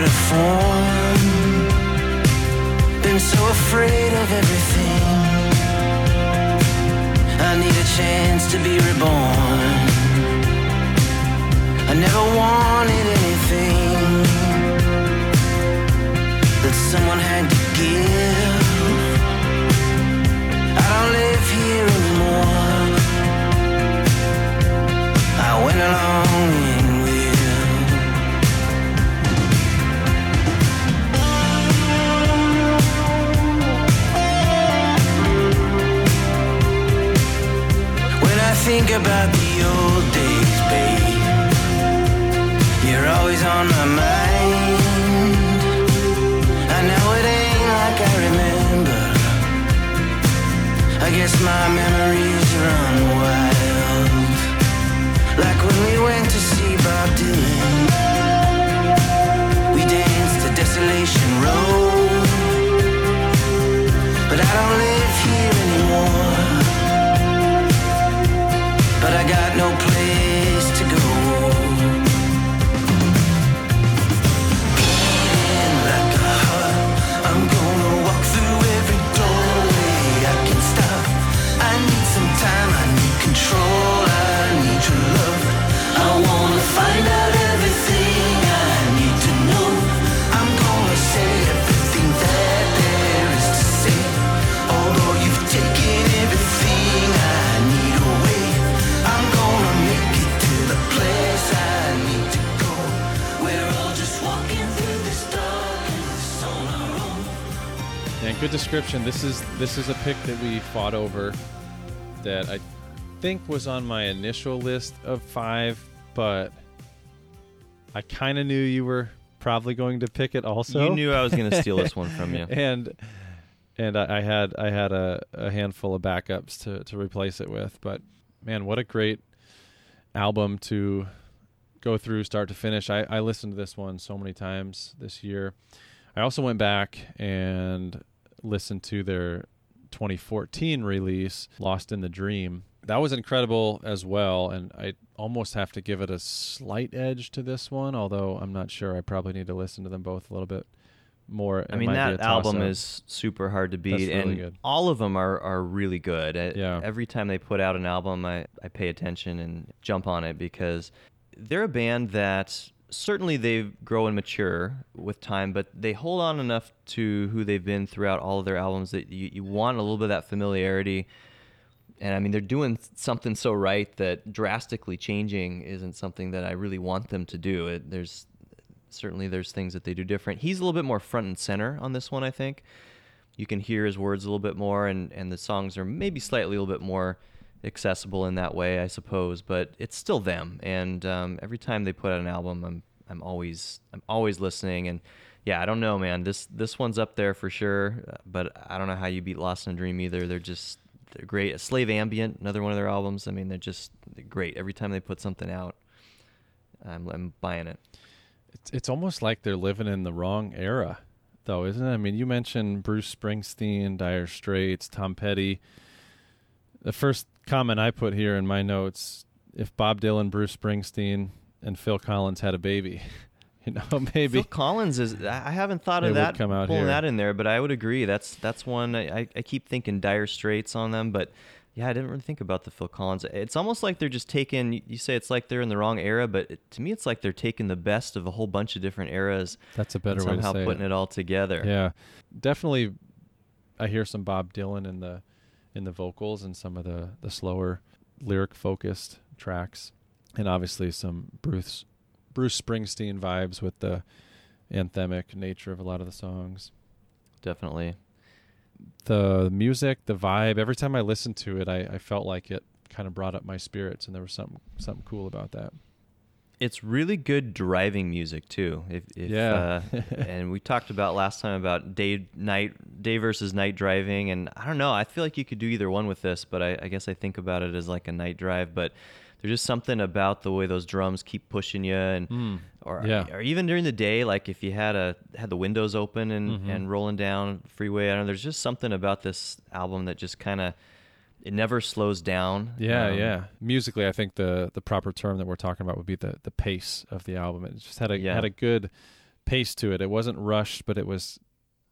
of form. Been so afraid of everything. I need a chance to be reborn. I never wanted about the old days, babe You're always on my mind I know it ain't like I remember I guess my memories run wild like when we went to see Bob Dylan. We danced to Desolation Row. But I don't live here good description. This is this is a pick that we fought over that I think was on my initial list of five, but I kind of knew you were probably going to pick it also. you knew I was going to steal this one from you. and and I, I had I had a, a handful of backups to to replace it with. But man, what a great album to go through start to finish. I, I listened to this one so many times this year. I also went back and listened to their 2014 release, Lost in the Dream. That was incredible as well, and I almost have to give it a slight edge to this one, although I'm not sure. I probably need to listen to them both a little bit more. I mean, that album is super hard to beat, really and good. all of them are, are really good. Yeah. Every time they put out an album, I, I pay attention and jump on it because they're a band that certainly they grow and mature with time, but they hold on enough to who they've been throughout all of their albums that you, you want a little bit of that familiarity. And I mean, they're doing something so right that drastically changing isn't something that I really want them to do. It, there's certainly there's things that they do different. He's a little bit more front and center on this one, I think. You can hear his words a little bit more, and, and the songs are maybe slightly a little bit more accessible in that way, I suppose. But it's still them, and um, every time they put out an album, I'm I'm always I'm always listening. And yeah, I don't know, man. This this one's up there for sure, but I don't know how you beat Lost in a Dream either. They're just they're great. Slave Ambient, another one of their albums. I mean, they're just they're great. Every time they put something out, I'm I'm buying it. It's, it's almost like they're living in the wrong era, though, isn't it? I mean, you mentioned Bruce Springsteen, Dire Straits, Tom Petty. The first comment I put here in my notes if Bob Dylan, Bruce Springsteen, and Phil Collins had a baby, you know, maybe. Phil Collins is. I haven't thought of that come out pulling here. that in there, but I would agree. That's that's one I, I- keep thinking Dire Straits on them, but yeah, I didn't really think about the Phil Collins. It's almost like they're just taking. You say it's like they're in the wrong era, but it, to me, it's like they're taking the best of a whole bunch of different eras. That's a better and way to somehow putting it. it. all together. Yeah, definitely. I hear some Bob Dylan in the in the vocals and some of the the slower lyric focused tracks, and obviously some Bruce Bruce Springsteen vibes with the anthemic nature of a lot of the songs. definitely. The music, the vibe. Every time I listened to it, I, I felt like it kind of brought up my spirits, and there was something something cool about that. It's really good driving music too. If, if, Yeah. uh, and we talked about last time about day night day versus night driving, and I don't know. I feel like you could do either one with this, but I, I guess I think about it as like a night drive. But there's just something about the way those drums keep pushing you, and or Yeah. or even during the day, like if you had a had the windows open and Mm-hmm. and rolling down freeway. I don't know. There's just something about this album that just kind of it never slows down. Yeah, Um, yeah. Musically, I think the the proper term that we're talking about would be the the pace of the album. It just had a Yeah. had a good pace to it. It wasn't rushed, but it was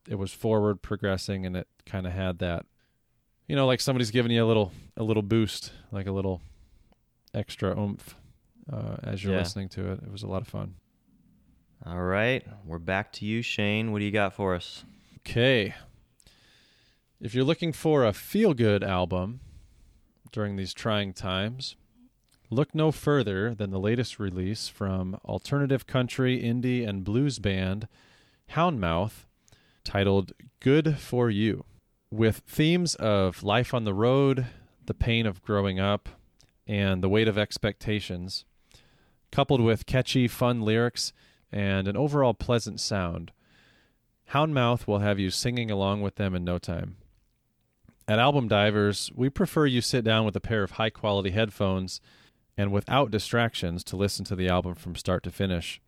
it was forward progressing, and it kind of had that, you know, like somebody's giving you a little a little boost, like a little extra oomph uh, as you're Yeah. listening to it. It was a lot of fun. All right, we're back to you, Shane. What do you got for us? Okay. If you're looking for a feel good album during these trying times, look no further than the latest release from alternative country, indie, and blues band Houndmouth titled Good for You. With themes of life on the road, the pain of growing up, and the weight of expectations, coupled with catchy, fun lyrics and an overall pleasant sound. Houndmouth will have you singing along with them in no time. At Album Divers, we prefer you sit down with a pair of high quality headphones and without distractions to listen to the album from start to finish.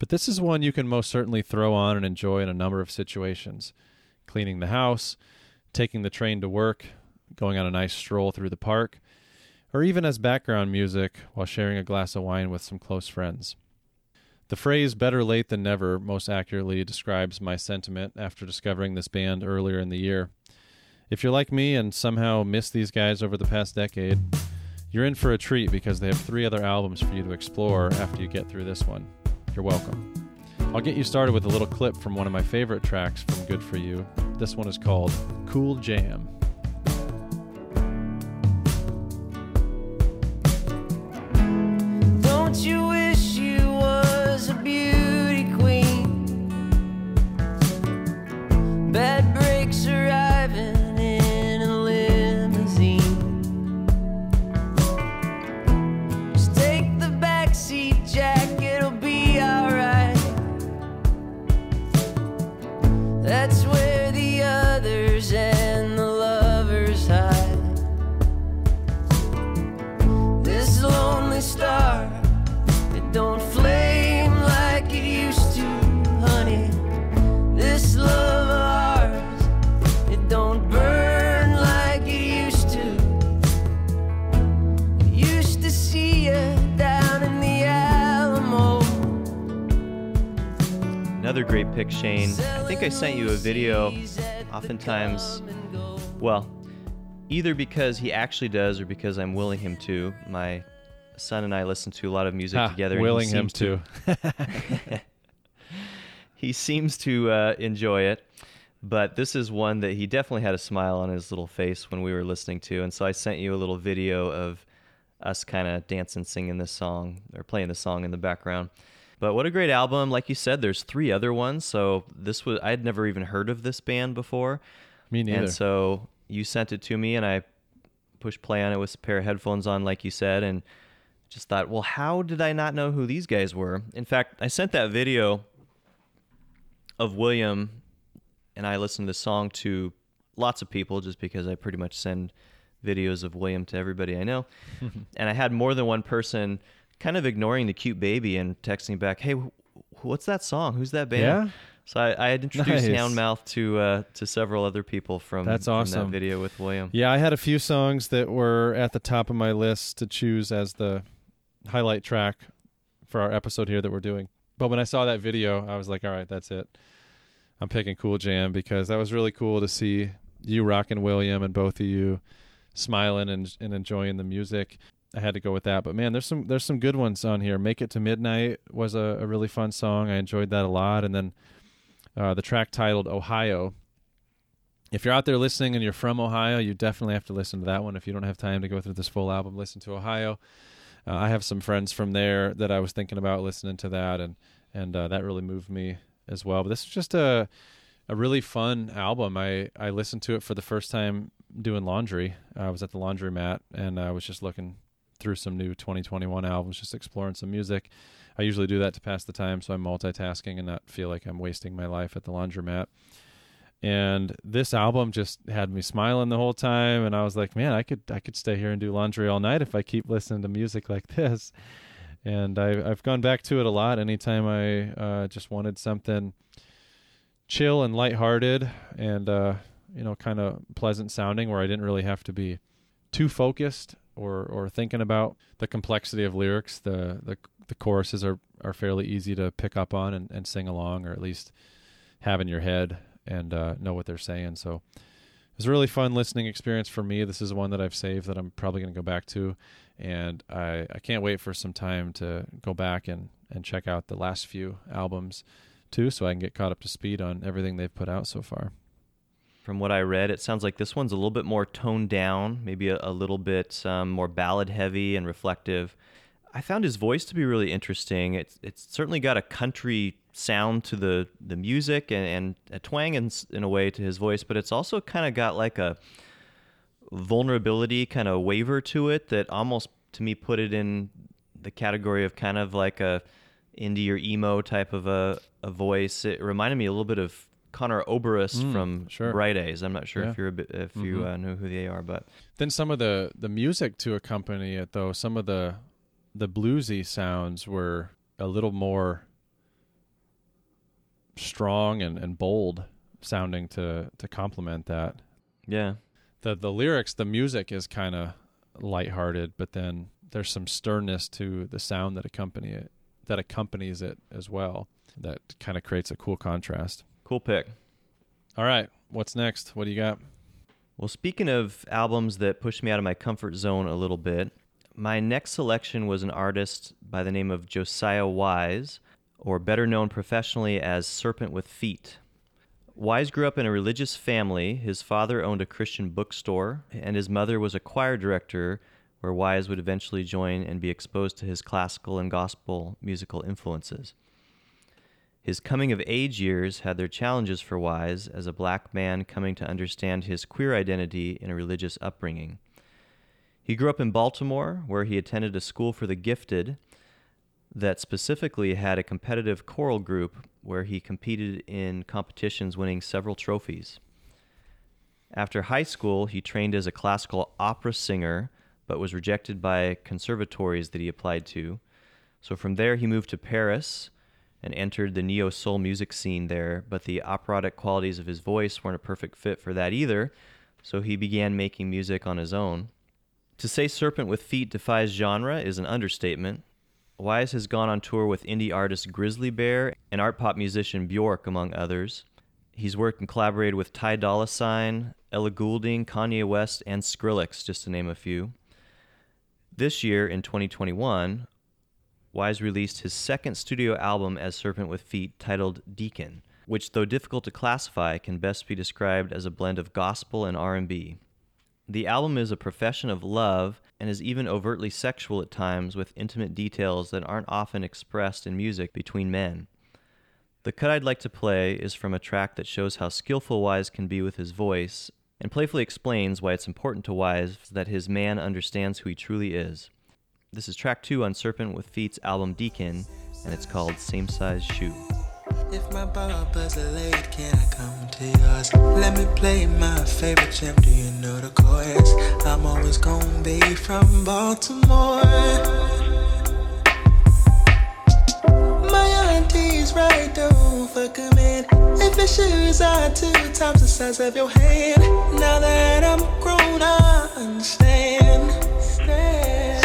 But this is one you can most certainly throw on and enjoy in a number of situations cleaning the house, taking the train to work, going on a nice stroll through the park, or even as background music while sharing a glass of wine with some close friends. The phrase better late than never most accurately describes my sentiment after discovering this band earlier in the year. If you're like me and somehow missed these guys over the past decade, you're in for a treat because they have three other albums for you to explore after you get through this one. You're welcome. I'll get you started with a little clip from one of my favorite tracks from Good For You. This one is called Cool Jam. Don't you wish you was a beauty queen? Bad pick, Shane. I think I sent you a video. Oftentimes, well, either because he actually does or because I'm willing him to. My son and I listen to a lot of music Ha, together. he willing him seems to he seems to uh, enjoy it. But this is one that he definitely had a smile on his little face when we were listening to. And so I sent you a little video of us kind of dancing, singing this song or playing the song in the background. But what a great album. Like you said, there's three other ones. So this was, I had never even heard of this band before. Me neither. And so you sent it to me and I pushed play on it with a pair of headphones on, like you said, and just thought, well, how did I not know who these guys were? In fact, I sent that video of William and I listened to the song to lots of people just because I pretty much send videos of William to everybody I know. and I had more than one person kind of ignoring the cute baby and texting back, "Hey, what's that song? Who's that band?" Yeah? So I, I had introduced Nice. Houndmouth to uh, to several other people from, That's from awesome. that video with William. Yeah, I had a few songs that were at the top of my list to choose as the highlight track for our episode here that we're doing. But when I saw that video, I was like, all right, that's it. I'm picking Cool Jam because that was really cool to see you rocking William and both of you smiling and and enjoying the music. I had to go with that. But man, there's some there's some good ones on here. Make It to Midnight was a, a really fun song. I enjoyed that a lot. And then uh, the track titled Ohio if you're out there listening and you're from Ohio, you definitely have to listen to that one. If you don't have time to go through this full album, listen to Ohio. Uh, I have some friends from there that I was thinking about listening to that, and and uh, that really moved me as well. But this is just a a really fun album. I I listened to it for the first time doing laundry. I was at the laundromat and I was just looking through some new 2021 albums, just exploring some music. I usually do that to pass the time, so I'm multitasking and not feel like I'm wasting my life at the laundromat and this album just had me smiling the whole time and i was like man i could i could stay here and do laundry all night if i keep listening to music like this and I, i've gone back to it a lot anytime i uh, just wanted something chill and lighthearted and uh, you know kind of pleasant sounding where i didn't really have to be too focused or or thinking about the complexity of lyrics the the, the choruses are are fairly easy to pick up on and, and sing along or at least have in your head and uh, know what they're saying. So it was a really fun listening experience for me. This is one that I've saved that I'm probably going to go back to, and I, I can't wait for some time to go back and, and check out the last few albums too, so I can get caught up to speed on everything they've put out so far. From what I read, it sounds like this one's a little bit more toned down, maybe a, a little bit um, more ballad heavy and reflective. I found his voice to be really interesting. It's it's certainly got a country sound to the the music and, and a twang in, in a way to his voice, but it's also kind of got like a vulnerability kind of waver to it that almost to me put it in the category of kind of like a indie or emo type of a, a voice. It reminded me a little bit of Conor Oberst Mm, from sure. Bright Eyes. I'm not sure Yeah. if you're a bit, if you Mhm. uh, know who they are, but Then some of the the music to accompany it, though, some of the the bluesy sounds were a little more strong and, and bold sounding to to complement that. yeah, the the lyrics, the music is kind of lighthearted, but then there's some sternness to the sound that accompany it that accompanies it as well. That kind of creates a cool contrast. Cool pick. All right, what's next? What do you got? Well, speaking of albums that pushed me out of my comfort zone a little bit, my next selection was an artist by the name of Josiah Wise, or better known professionally as Serpent with Feet. Wise grew up in a religious family. His father owned a Christian bookstore, and his mother was a choir director, where Wise would eventually join and be exposed to his classical and gospel musical influences. His coming of age years had their challenges for Wise as a black man coming to understand his queer identity in a religious upbringing. He grew up in Baltimore, where he attended a school for the gifted that specifically had a competitive choral group where he competed in competitions, winning several trophies. After high school, he trained as a classical opera singer, but was rejected by conservatories that he applied to. So from there, he moved to Paris and entered the neo soul music scene there, but the operatic qualities of his voice weren't a perfect fit for that either, so he began making music on his own. To say Serpent with Feet defies genre is an understatement. Wise has gone on tour with indie artist Grizzly Bear and art pop musician Bjork, among others. He's worked and collaborated with Ty Dolla Sign, Ellie Goulding, Kanye West, and Skrillex, just to name a few. This year, in 2021, Wise released his second studio album as Serpent with Feet titled Deacon, which though difficult to classify can best be described as a blend of gospel and R&B. The album is a profession of love and is even overtly sexual at times with intimate details that aren't often expressed in music between men. The cut I'd like to play is from a track that shows how skillful Wise can be with his voice and playfully explains why it's important to Wise that his man understands who he truly is. This is track two on Serpent with Feet's album Deacon, and it's called Same Size Shoe. If my barber's late, can I come to yours? Let me play my favorite jam. Do you know the chorus? I'm always gonna be from Baltimore. My auntie's right, don't fuck in. If your shoes are two times the size of your hand, now that I'm grown, I understand. Tell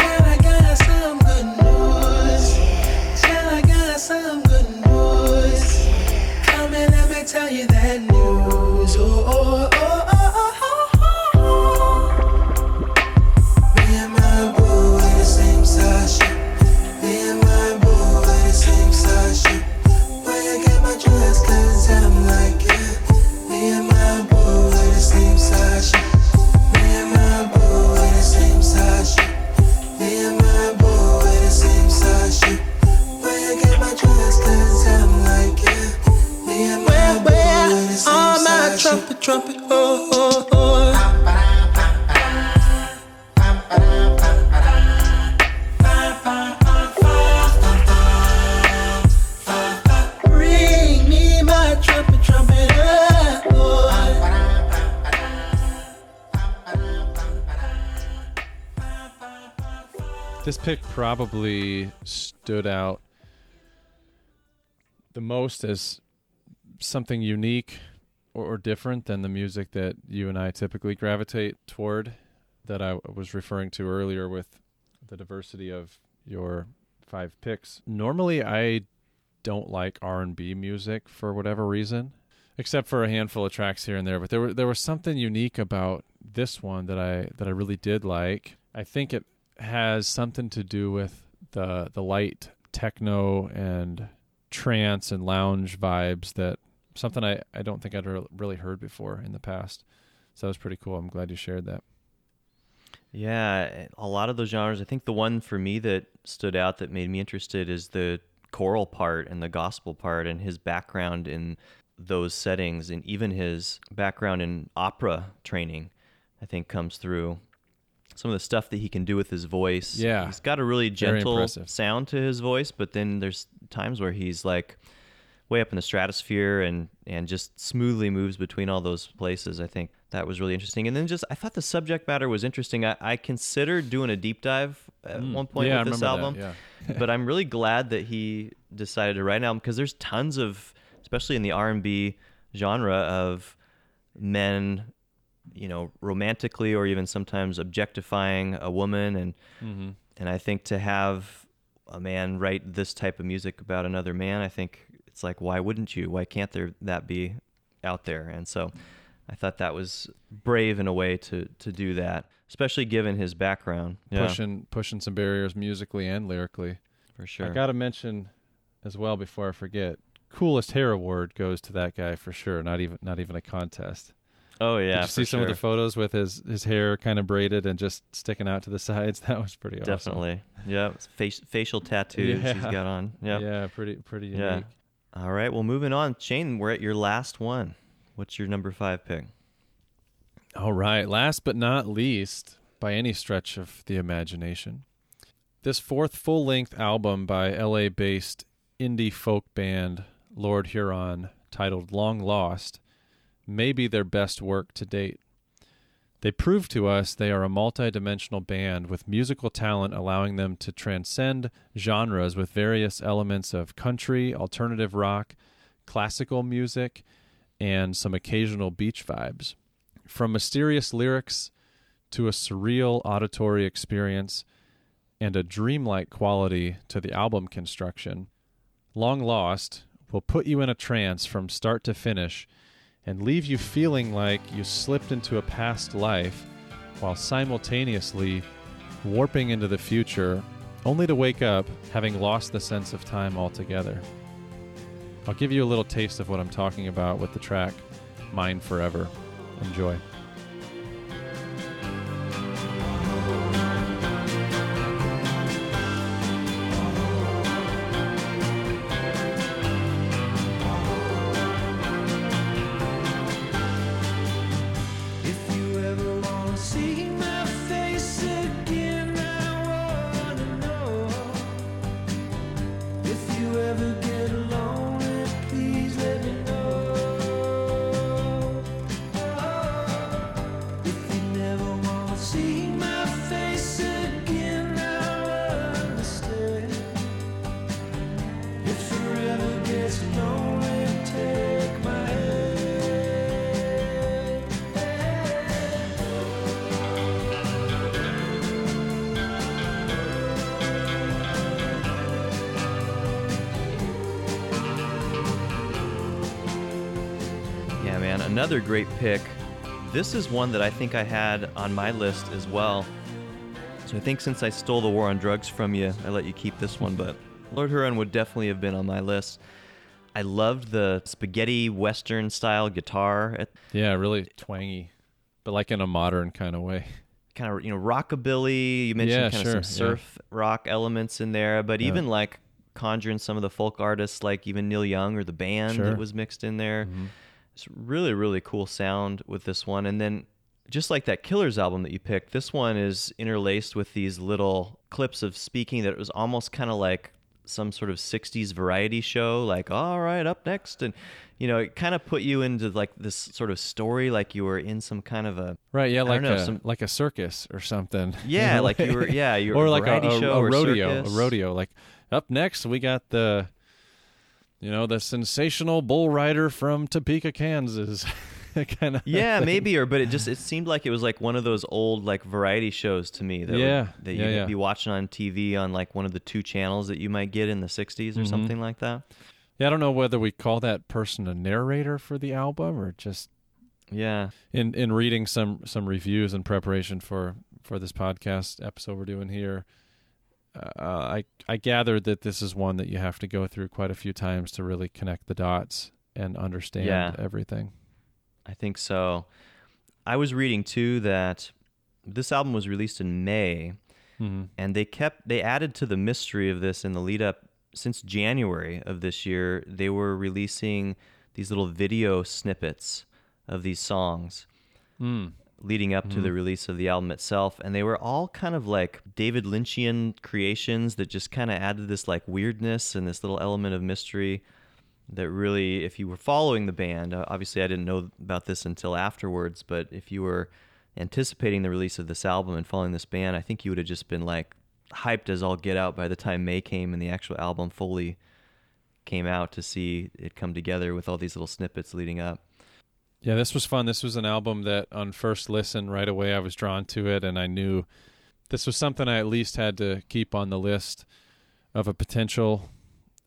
tell you that news. Oh, oh, oh, Trumpet, oh, oh, oh. Ring me my trumpet, trumpet, oh. This pick probably stood out the most as something unique or, or different than the music that you and I typically gravitate toward that I was referring to earlier with the diversity of your five picks. Normally I don't like R&B music for whatever reason, except for a handful of tracks here and there, but there were there was something unique about this one that I that I really did like. I think it has something to do with the the light techno and trance and lounge vibes that something I, I don't think I'd re- really heard before in the past. So that was pretty cool. I'm glad you shared that. Yeah, a lot of those genres. I think the one for me that stood out that made me interested is the choral part and the gospel part and his background in those settings and even his background in opera training, I think comes through. Some of the stuff that he can do with his voice. Yeah. He's got a really gentle sound to his voice, but then there's times where he's like way up in the stratosphere and and just smoothly moves between all those places. I think that was really interesting. And then just I thought the subject matter was interesting. I, I considered doing a deep dive at one point Mm. Yeah, I with this album, that, but I'm really glad that he decided to write an album because there's tons of, especially in the R&B genre, of men, you know, romantically or even sometimes objectifying a woman, and Mm-hmm. and I think to have a man write this type of music about another man, I think it's like, why wouldn't you? Why can't there that be out there? And so, I thought that was brave in a way to to do that, especially given his background. Yeah, Pushing pushing some barriers musically and lyrically. for sure. I got to mention as well before I forget. Coolest hair award goes to that guy for sure. Not even not even a contest. oh yeah, Did you see for some of the photos with his his hair kind of braided and just sticking out to the sides? That was pretty awesome. Definitely. Yeah. Face, facial tattoos he's got on. Yeah. Yeah, pretty pretty unique. Yeah. All right. Well, moving on. Shane, we're at your last one. What's your number five pick? All right. Last but not least, by any stretch of the imagination, this fourth full length album by LA based indie folk band Lord Huron, titled Long Lost, may be their best work to date. They prove to us they are a multidimensional band with musical talent allowing them to transcend genres with various elements of country, alternative rock, classical music, and some occasional beach vibes. From mysterious lyrics to a surreal auditory experience, and a dreamlike quality to the album construction. Long Lost will put you in a trance from start to finish and leave you feeling like you slipped into a past life while simultaneously warping into the future, only to wake up having lost the sense of time altogether. I'll give you a little taste of what I'm talking about with the track Mine Forever. Enjoy. Another great pick. This is one that I think I had on my list as well. So I think since I stole the War on Drugs from you, I let you keep this one, but Lord Huron would definitely have been on my list. I loved the spaghetti western style guitar, Yeah, really twangy, but like in a modern kind of way. kind of you know rockabilly. You mentioned Yeah, kind sure, of some yeah. surf rock elements in there, but Yeah. even like conjuring some of the folk artists like even Neil Young or the band Sure. that was mixed in there. Mm-hmm. It's really really cool sound with this one, and then just like that Killers album that you picked, this one is interlaced with these little clips of speaking that it was almost kind of like some sort of 60s variety show like all right up next and you know it kind of put you into like this sort of story like you were in some kind of a Right, yeah, I like know, a some- like a circus or something. Yeah, like you were- yeah, you were or a like a, variety a, show a rodeo, circus. a rodeo. Like up next, we got the, you know, the sensational bull rider from Topeka, Kansas, kind of. yeah maybe or but it just it seemed like it was like one of those old like variety shows to me that would- Yeah, that yeah, you'd yeah. be watching on tv on like one of the two channels that you might get in the 60s or Mhm. something like that Yeah, I don't know whether we call that person a narrator for the album or just yeah in in reading some some reviews in preparation for for this podcast episode we're doing here. Uh, I I gathered that this is one that you have to go through quite a few times to really connect the dots and understand Yeah. everything. i think so i was reading too that this album was released in may hmm and they kept they added to the mystery of this in the lead up since January of this year they were releasing these little video snippets of these songs Mm. Leading up to the release of the album itself and they were all kind of like David Lynchian creations that just kind of added this like weirdness and this little element of mystery that really if you were following the band uh, obviously I didn't know about this until afterwards but if you were anticipating the release of this album and following this band I think you would have just been like hyped as all get out by the time May came and the actual album fully came out to see it come together with all these little snippets leading up Yeah, this was fun. This was an album that on first listen right away I was drawn to it and I knew this was something I at least had to keep on the list of a potential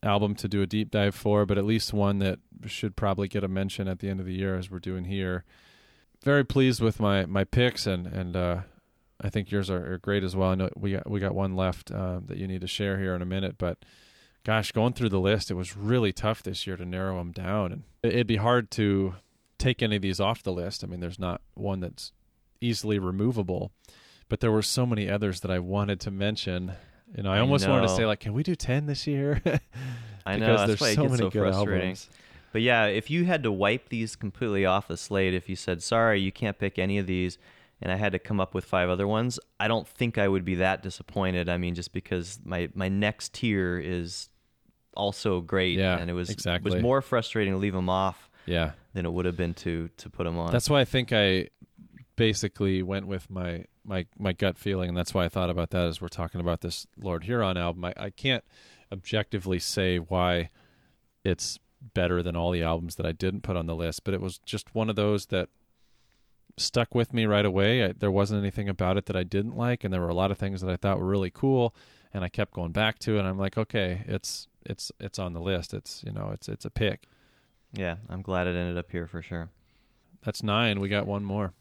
album to do a deep dive for, but at least one that should probably get a mention at the end of the year as we're doing here. Very pleased with my my picks and and uh I think yours are, are great as well. I know we got we got one left uh, that you need to share here in a minute, but gosh, going through the list, it was really tough this year to narrow them down, and it'd be hard to take any of these off the list. I mean, there's not one that's easily removable, but there were so many others that I wanted to mention. You know, I I almost wanted to say like, can we do ten this year? I know Because that's there's why it so gets many so good frustrating. albums. But yeah, if you had to wipe these completely off the slate, if you said sorry, you can't pick any of these, and I had to come up with five other ones, I don't think I would be that disappointed. I mean, just because my my next tier is also great, Yeah, and it was exactly. was more frustrating to leave them off yeah, than it would have been to to put them on. that's why I think I basically went with my my my gut feeling, and that's why I thought about that as we're talking about this Lord Huron album. I, I can't objectively say why it's better than all the albums that I didn't put on the list, but it was just one of those that stuck with me right away. I, there wasn't anything about it that I didn't like, and there were a lot of things that I thought were really cool, and I kept going back to it. And I'm like, okay, it's it's it's on the list. It's you know, it's it's a pick. Yeah, I'm glad it ended up here for sure. That's nine. We got one more.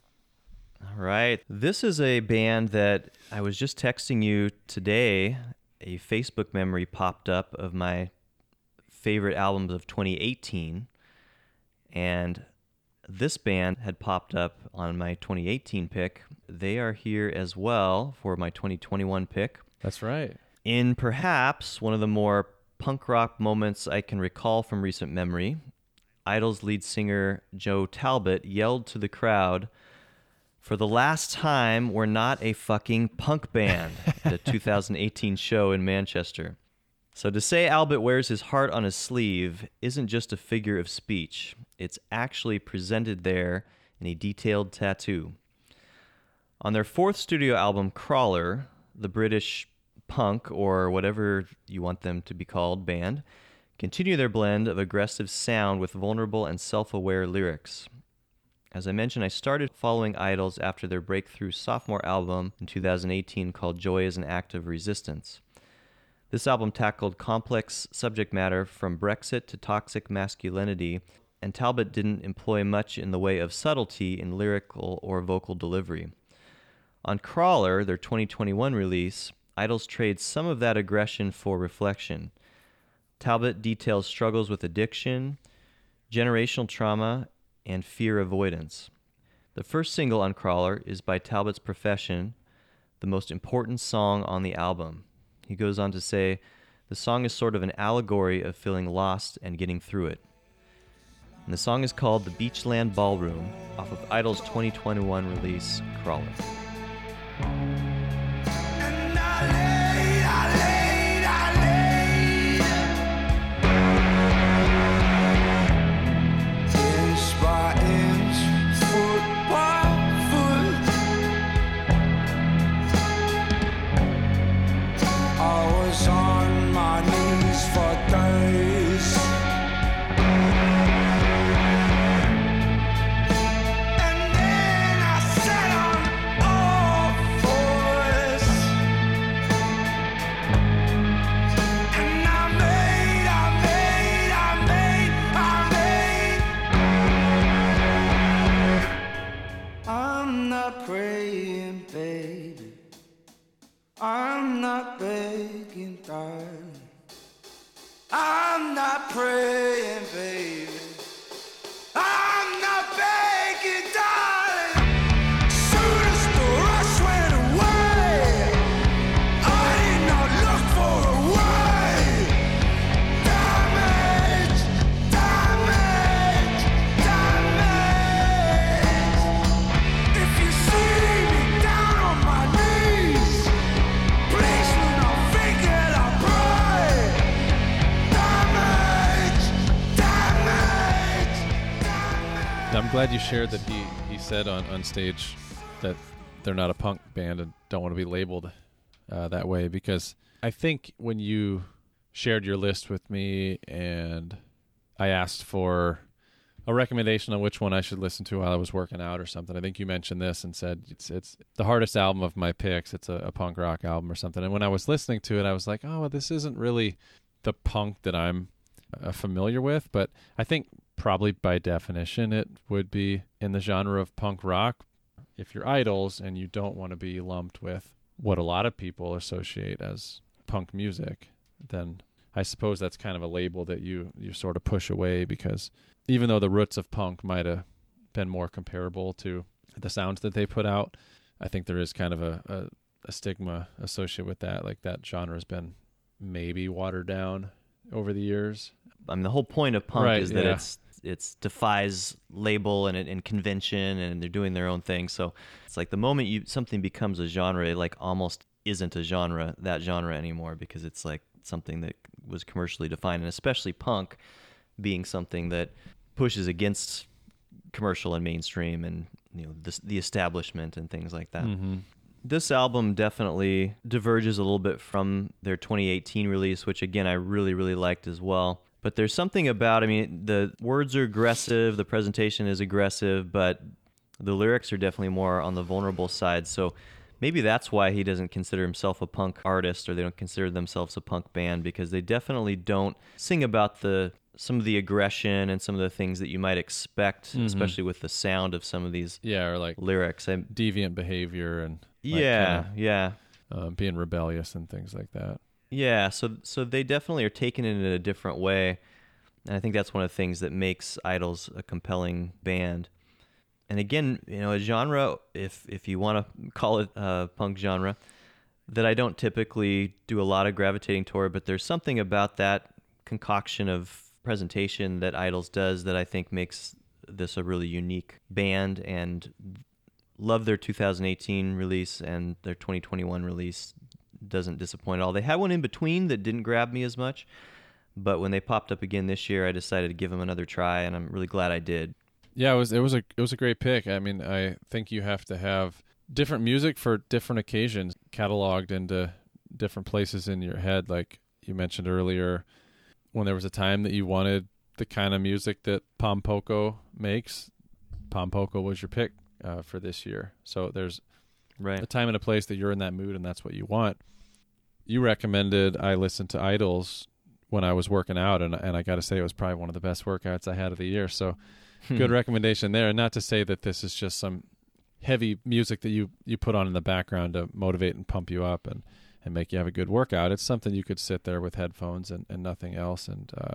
All right. This is a band that I was just texting you today. A Facebook memory popped up of my favorite albums of 2018. And this band had popped up on my 2018 pick. They are here as well for my 2021 pick. That's right. In perhaps one of the more punk rock moments I can recall from recent memory, Idles' lead singer Joe Talbot yelled to the crowd, For the last time, we're not a fucking punk band at a 2018 show in Manchester. So to say Talbot wears his heart on his sleeve isn't just a figure of speech, it's actually presented there in a detailed tattoo. On their fourth studio album, Crawler, the British punk, or whatever you want them to be called, band, continue their blend of aggressive sound with vulnerable and self aware lyrics. As I mentioned, I started following Idles after their breakthrough sophomore album in 2018 called Joy as an Act of Resistance. This album tackled complex subject matter from Brexit to toxic masculinity, and Talbot didn't employ much in the way of subtlety in lyrical or vocal delivery. On Crawler, their 2021 release, Idles trade some of that aggression for reflection. Talbot details struggles with addiction, generational trauma, and fear avoidance. The first single on Crawler is by Talbot's Profession, the most important song on the album. He goes on to say, the song is sort of an allegory of feeling lost and getting through it. And the song is called The Beachland Ballroom off of Idles' 2021 release, Crawler. Not begging, darling I'm not praying, glad you shared that he, he said on, on stage that they're not a punk band and don't want to be labeled uh, that way because I think when you shared your list with me and I asked for a recommendation on which one I should listen to while I was working out or something. I think you mentioned this and said it's it's the hardest album of my picks. It's a, a punk rock album or something. And when I was listening to it, I was like, oh, well, this isn't really the punk that I'm uh, familiar with. But I think probably by definition it would be in the genre of punk rock. If you're Idles and you don't want to be lumped with what a lot of people associate as punk music, then I suppose that's kind of a label that you you sort of push away because even though the roots of punk might have been more comparable to the sounds that they put out, I think there is kind of a, a, a stigma associated with that. Like that genre has been maybe watered down over the years. I mean, the whole point of punk Right, is that yeah. it's it's defies label and, and convention, and they're doing their own thing. So it's like the moment you something becomes a genre, it like almost isn't a genre that genre anymore because it's like something that was commercially defined, and especially punk being something that pushes against commercial and mainstream and you know the, the establishment and things like that. Mm-hmm. This album definitely diverges a little bit from their 2018 release, which again I really really liked as well. But there's something about I mean the words are aggressive, the presentation is aggressive, but the lyrics are definitely more on the vulnerable side. So maybe that's why he doesn't consider himself a punk artist or they don't consider themselves a punk band because they definitely don't sing about the some of the aggression and some of the things that you might expect, especially with the sound of some of these Yeah, or like lyrics. and deviant behavior and like, yeah, kinda, yeah. uh, being rebellious and things like that. Yeah, so so they definitely are taking it in a different way, and I think that's one of the things that makes Idles a compelling band. And again, you know, a genre, if if you want to call it a punk genre, that I don't typically do a lot of gravitating toward, but there's something about that concoction of presentation that Idles does that I think makes this a really unique band and love their 2018 release and their 2021 release doesn't disappoint at all. They had one in between that didn't grab me as much, but when they popped up again this year, I decided to give them another try, and I'm really glad I did. Yeah, it was it was a it was a great pick. I mean, I think you have to have different music for different occasions, cataloged into different places in your head. Like you mentioned earlier, when there was a time that you wanted the kind of music that Pom Poko makes, Pom Poko was your pick uh, for this year. So there's a time and a place that you're in that mood, and that's what you want. You recommended I listen to Idles when I was working out, and and I got to say it was probably one of the best workouts I had of the year. So good recommendation there. And not to say that this is just some heavy music that you you put on in the background to motivate and pump you up and and make you have a good workout. It's something you could sit there with headphones and, and nothing else and uh,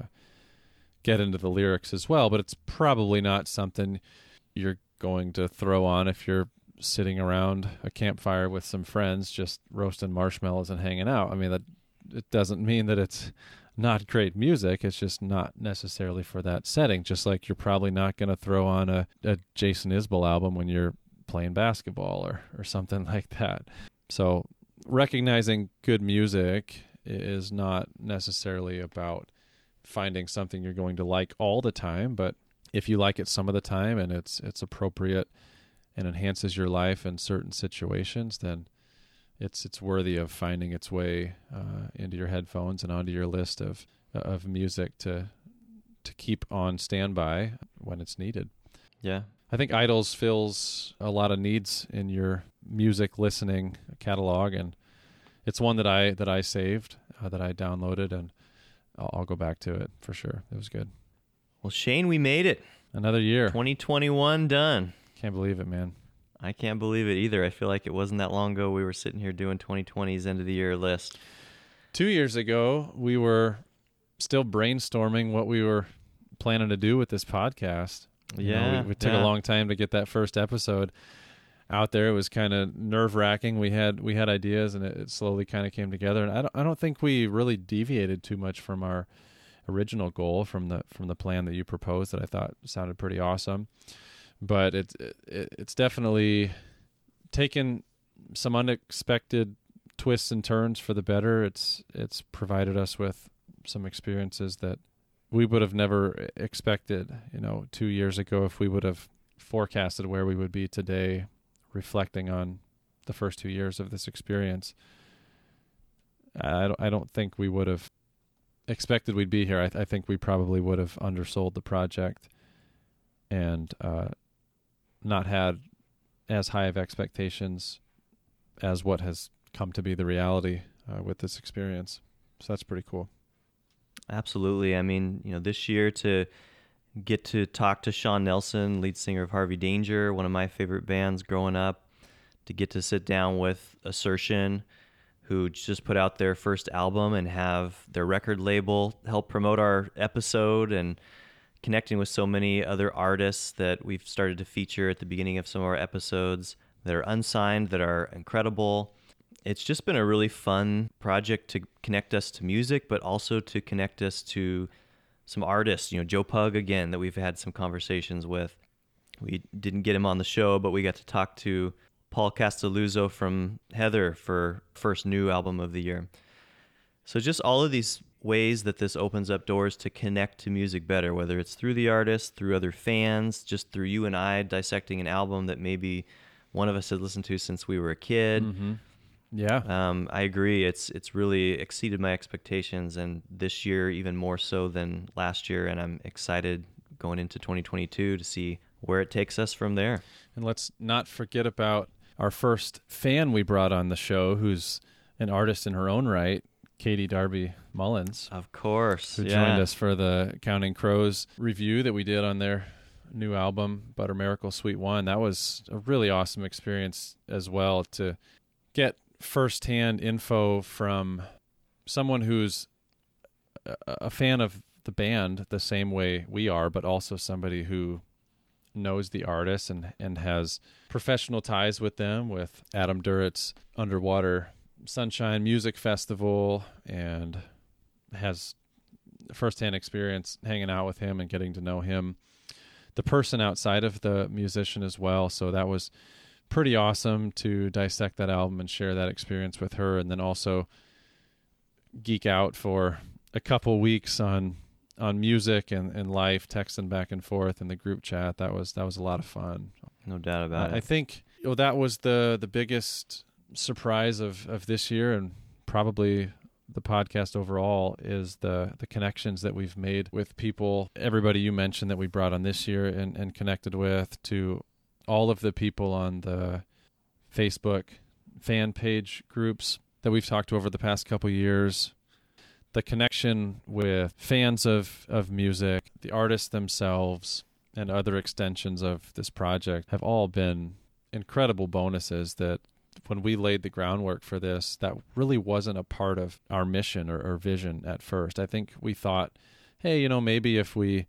get into the lyrics as well. But it's probably not something you're going to throw on if you're sitting around a campfire with some friends just roasting marshmallows and hanging out. I mean that it doesn't mean that it's not great music. It's just not necessarily for that setting. Just like you're probably not going to throw on a, a Jason Isbell album when you're playing basketball or, or something like that. So recognizing good music is not necessarily about finding something you're going to like all the time, but if you like it some of the time and it's it's appropriate and enhances your life in certain situations, then it's it's worthy of finding its way uh, into your headphones and onto your list of of music to to keep on standby when it's needed. Yeah. I think Idles fills a lot of needs in your music listening catalog, and it's one that I that I saved, uh, that I downloaded, and I'll, I'll go back to it for sure. It was good. Well, Shane, we made it. Another year. 2021 done. Can't believe it, man. I can't believe it either. I feel like it wasn't that long ago we were sitting here doing 2020's end of the year list. Two years ago, we were still brainstorming what we were planning to do with this podcast. You know, Yeah, we, we took yeah. a long time to get that first episode out there. It was kind of nerve wracking. We had we had ideas, and it, it slowly kind of came together. And I don't I don't think we really deviated too much from our original goal from the from the plan that you proposed that I thought sounded pretty awesome. But it's it, it's definitely taken some unexpected twists and turns for the better. It's it's provided us with some experiences that we would have never expected, you know, 2 years ago if we would have forecasted where we would be today reflecting on the first 2 years of this experience. I don't, I don't think we would have expected we'd be here. I, th- I think we probably would have undersold the project and uh, not had as high of expectations as what has come to be the reality uh, with this experience. So that's pretty cool. Absolutely. I mean, you know, this year to get to talk to Sean Nelson, lead singer of Harvey Danger, one of my favorite bands growing up, to get to sit down with Assertion, who just put out their first album and have their record label help promote our episode and connecting with so many other artists that we've started to feature at the beginning of some of our episodes that are unsigned, that are incredible. It's just been a really fun project to connect us to music, but also to connect us to some artists. You know, Joe Pug again that we've had some conversations with. We didn't get him on the show, but we got to talk to Paul Castelluzzo from Heather for first new album of the year. So just all of these ways that this opens up doors to connect to music better, whether it's through the artist, through other fans, just through you and I dissecting an album that maybe one of us had listened to since we were a kid. Yeah. Um, I agree. It's it's really exceeded my expectations, and this year even more so than last year. And I'm excited going into 2022 to see where it takes us from there. And let's not forget about our first fan we brought on the show, who's an artist in her own right, Katie Darby Mullins, Of course. who yeah. joined us for the Counting Crows review that we did on their new album, Butter Miracle Sweet One. That was a really awesome experience as well to get firsthand info from someone who's a, fan of the band the same way we are, but also somebody who knows the artist and and has professional ties with them with Adam Duritz's Underwater Sunshine Music Festival and has firsthand experience hanging out with him and getting to know him. The person outside of the musician as well. So that was pretty awesome to dissect that album and share that experience with her and then also geek out for a couple weeks on on music and, and life texting back and forth in the group chat. That was that was a lot of fun. No doubt about I, I it. think well, that was the the biggest surprise of of this year and probably the podcast overall is the the connections that we've made with people. Everybody you mentioned that we brought on this year and and connected with to all of the people on the Facebook fan page groups that we've talked to over the past couple years. The connection with fans of of music the artists themselves and other extensions of this project have all been incredible bonuses that when we laid the groundwork for this that really wasn't a part of our mission or, or vision at first. I think we thought hey you know maybe if we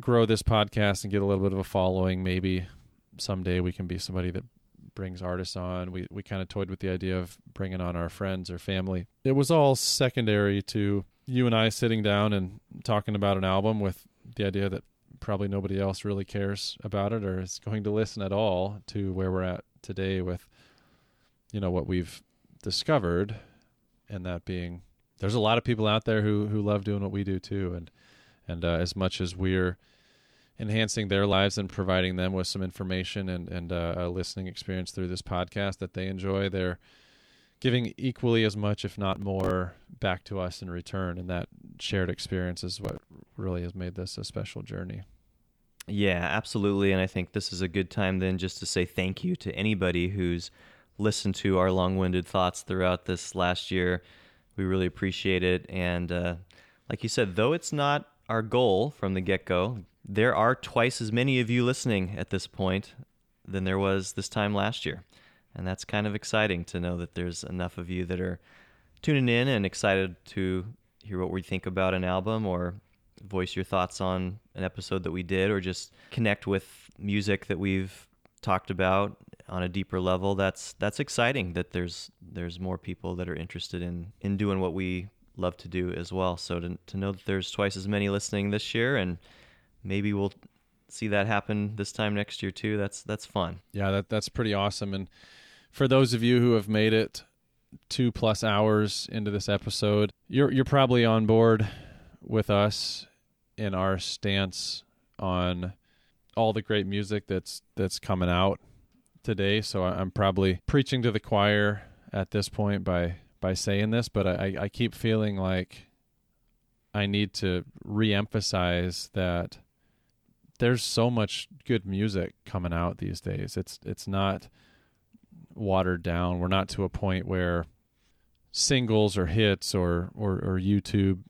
grow this podcast and get a little bit of a following maybe someday we can be somebody that brings artists on. We we kind of toyed with the idea of bringing on our friends or family. It was all secondary to you and I sitting down and talking about an album with the idea that probably nobody else really cares about it or is going to listen at all to where we're at today with you know what we've discovered and that being there's a lot of people out there who who love doing what we do too and and uh, as much as we're enhancing their lives and providing them with some information and and uh, a listening experience through this podcast that they enjoy they're giving equally as much if not more back to us in return and that shared experience is what really has made this a special journey Yeah, absolutely. And I think this is a good time then just to say thank you to anybody who's listened to our long winded thoughts throughout this last year. We really appreciate it. And uh, like you said, though it's not our goal from the get go, there are twice as many of you listening at this point than there was this time last year. And that's kind of exciting to know that there's enough of you that are tuning in and excited to hear what we think about an album or voice your thoughts on an episode that we did or just connect with music that we've talked about on a deeper level that's that's exciting that there's there's more people that are interested in in doing what we love to do as well. So to, to know that there's twice as many listening this year and maybe we'll see that happen this time next year too that's that's fun. Yeah, that that's pretty awesome. And for those of you who have made it two plus hours into this episode, you're you're probably on board with us in our stance on all the great music that's that's coming out today. So I'm probably preaching to the choir at this point by by saying this, but I, I keep feeling like I need to reemphasize that there's so much good music coming out these days. It's it's not watered down. We're not to a point where singles or hits or or, or YouTube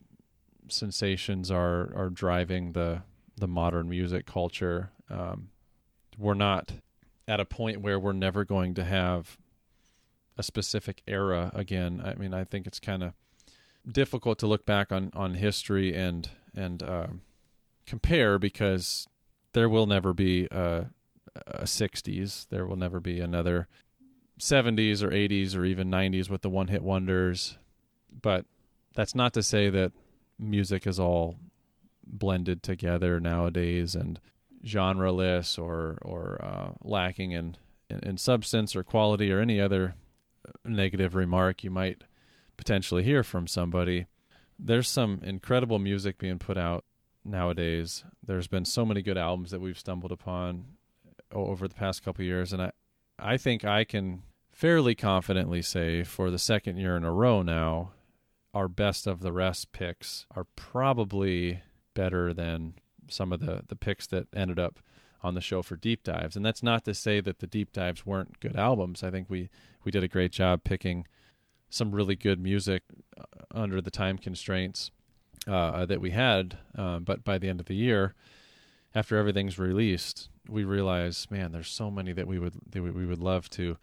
sensations are are driving the the modern music culture. Um, we're not at a point where we're never going to have a specific era again. I mean, I think it's kind of difficult to look back on on history and and um, compare because there will never be a, a 60s. There will never be another 70s or 80s or even 90s with the one hit wonders. But that's not to say that music is all blended together nowadays and genreless or or uh, lacking in, in in substance or quality or any other negative remark you might potentially hear from somebody. There's some incredible music being put out nowadays. There's been so many good albums that we've stumbled upon over the past couple years, and I, I think I can fairly confidently say for the second year in a row now, our best of the rest picks are probably better than some of the the picks that ended up on the show for deep dives. And that's not to say that the deep dives weren't good albums. I think we we did a great job picking some really good music uh, under the time constraints uh, that we had. Um, but by the end of the year, after everything's released, we realize, man, there's so many that we would that we would love to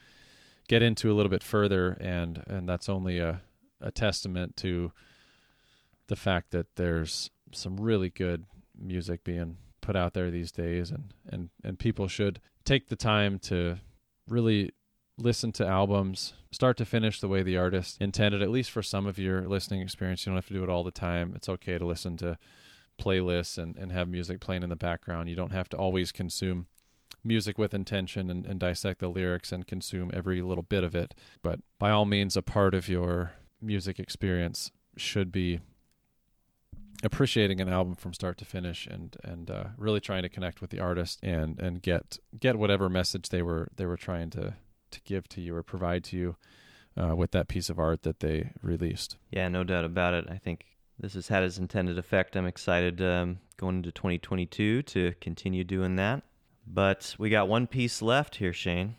get into a little bit further, and and that's only a a testament to the fact that there's some really good music being put out there these days, and and and people should take the time to really listen to albums start to finish the way the artist intended at least for some of your listening experience. You don't have to do it all the time. It's okay to listen to playlists and, and have music playing in the background. You don't have to always consume music with intention and, and dissect the lyrics and consume every little bit of it. But by all means a part of your music experience should be appreciating an album from start to finish and and uh, really trying to connect with the artist and and get get whatever message they were they were trying to to give to you or provide to you uh, with that piece of art that they released. Yeah, no doubt about it. I think this has had its intended effect. I'm excited um, going into 2022 to continue doing that. But we got one piece left here, Shane.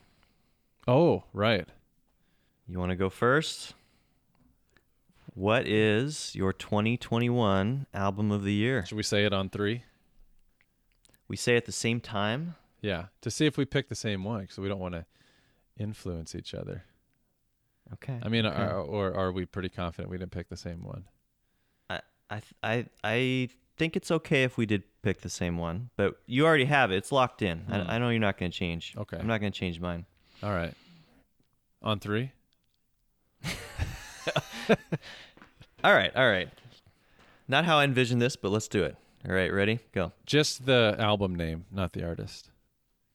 Oh, right. You want to go first? What is your 2021 album of the year? Should we say it on three? We say at the same time. Yeah, to see if we pick the same one because we don't want to influence each other. Okay. I mean, okay. are, or are we pretty confident we didn't pick the same one? I, I, I, I think it's okay if we did pick the same one, but you already have it. It's locked in. Hmm. I, I know you're not going to change. Okay. I'm not going to change mine. All right. On three? All right. All right. Not how I envisioned this, but let's do it. All right. Ready? Go. Just the album name, not the artist.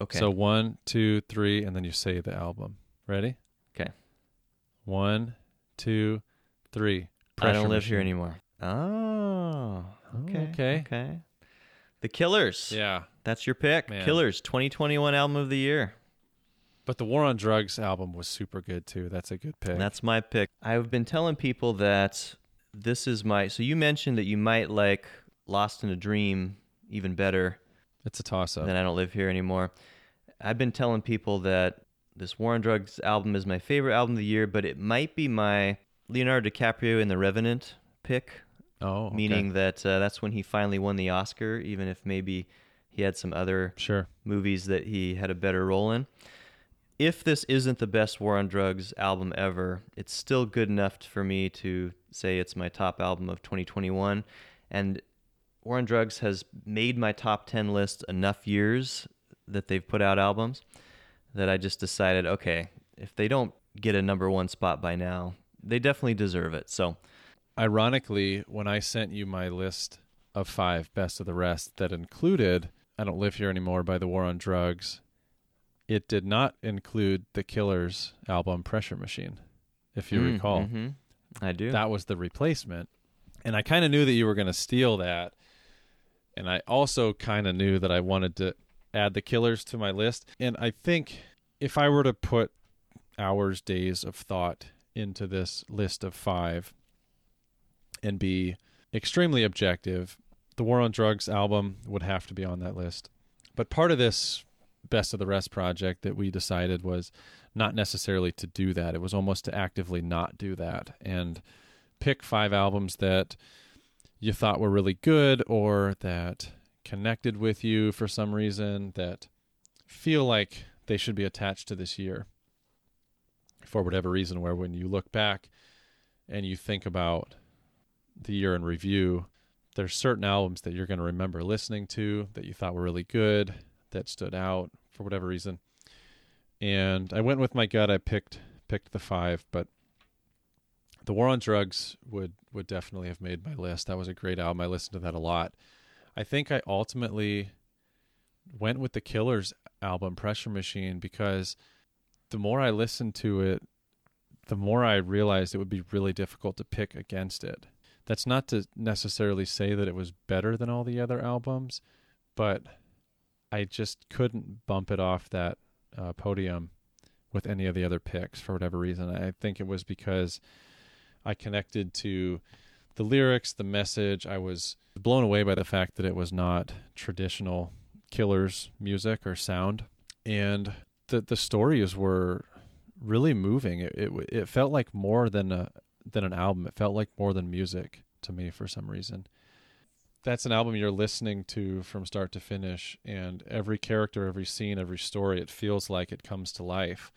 Okay. So one, two, three, and then you say the album. Ready? Okay. One, two, three. I don't live Pressure here anymore. Oh, oh. Okay. okay. Okay. The Killers. Yeah. That's your pick. Man. Killers 2021 album of the year. But the War on Drugs album was super good too. That's a good pick. And that's my pick. I've been telling people that this is my. So you mentioned that you might like Lost in a Dream even better it's a toss up. than I Don't Live Here Anymore. I've been telling people that this War on Drugs album is my favorite album of the year, but it might be my Leonardo DiCaprio in The Revenant pick, Oh, okay. meaning that uh, that's when he finally won the Oscar, even if maybe he had some other Sure. movies that he had a better role in. If this isn't the best War on Drugs album ever, it's still good enough for me to say it's my top album of 2021. And War on Drugs has made my top 10 list enough years that they've put out albums that I just decided, okay, if they don't get a number one spot by now, they definitely deserve it. So, Ironically, when I sent you my list of five best of the rest that included I Don't Live Here Anymore by the War on Drugs, it did not include the Killers album Pressure Machine, if you Mm, recall. mhm. I do. That was the replacement. And I kind of knew that you were going to steal that. And I also kind of knew that I wanted to add the Killers to my list. And I think if I were to put hours, days of thought into this list of five and be extremely objective, the War on Drugs album would have to be on that list. But part of this Best of the Rest project that we decided was not necessarily to do that. It was almost to actively not do that and pick five albums that you thought were really good or that connected with you for some reason that feel like they should be attached to this year for whatever reason where when you look back and you think about the year in review there's certain albums that you're going to remember listening to that you thought were really good that stood out for whatever reason and I went with my gut I picked picked the 5 but the War on Drugs would would definitely have made my list. That was a great album. I listened to that a lot. I think I ultimately went with the Killers album Pressure Machine because the more I listened to it, the more I realized it would be really difficult to pick against it. That's not to necessarily say that it was better than all the other albums, but I just couldn't bump it off that uh, podium with any of the other picks for whatever reason. I think it was because I connected to the lyrics, the message. I was blown away by the fact that it was not traditional Killer's music or sound, and the the stories were really moving. It it, it felt like more than a than an album. It felt like more than music to me for some reason. That's an album you're listening to from start to finish, and every character, every scene, every story, it feels like it comes to life.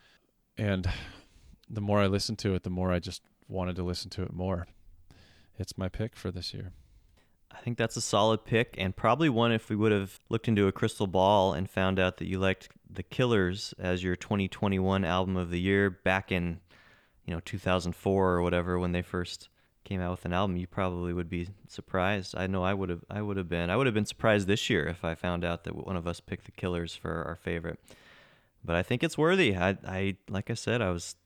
And the more I listened to it, the more I just wanted to listen to it more. It's my pick for this year. I think that's a solid pick, and probably one if we would have looked into a crystal ball and found out that you liked The Killers as your 2021 album of the year back in, you know, 2004 or whatever when they first came out with an album, you probably would be surprised. I know I would have. I would have been. I would have been surprised this year if I found out that one of us picked The Killers for our favorite. But I think it's worthy. I, I like I said, I was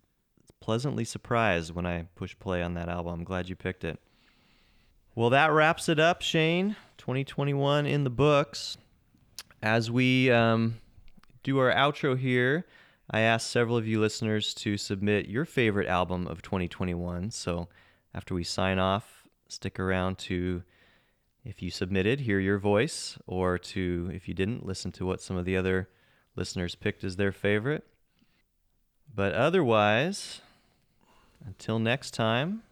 pleasantly surprised when I pushed play on that album. I'm glad you picked it. Well, that wraps it up, Shane. 2021 in the books. As we um, do our outro here, I asked several of you listeners to submit your favorite album of 2021. So after we sign off, stick around to, if you submitted, hear your voice, or to, if you didn't, listen to what some of the other listeners picked as their favorite. But otherwise, until next time,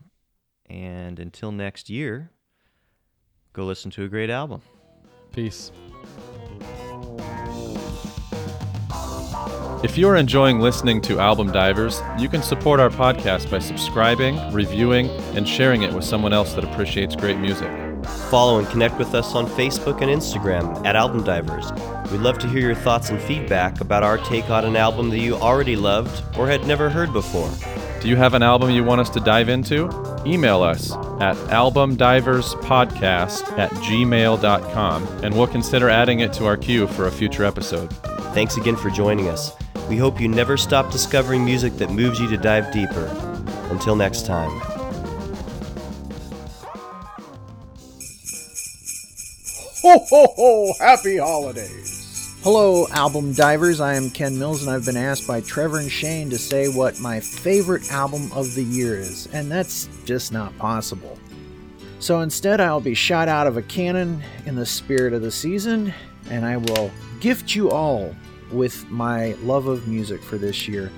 and until next year, go listen to a great album. Peace. If you are enjoying listening to Album Divers, you can support our podcast by subscribing, reviewing, and sharing it with someone else that appreciates great music. Follow and connect with us on Facebook and Instagram at Album Divers. We'd love to hear your thoughts and feedback about our take on an album that you already loved or had never heard before. Do you have an album you want us to dive into? Email us at albumdiverspodcast at gmail.com and we'll consider adding it to our queue for a future episode. Thanks again for joining us. We hope you never stop discovering music that moves you to dive deeper. Until next time. Ho ho ho! Happy holidays! Hello, album divers. I am Ken Mills, and I've been asked by Trevor and Shane to say what my favorite album of the year is, and that's just not possible. So instead, I'll be shot out of a cannon in the spirit of the season, and I will gift you all with my love of music for this year.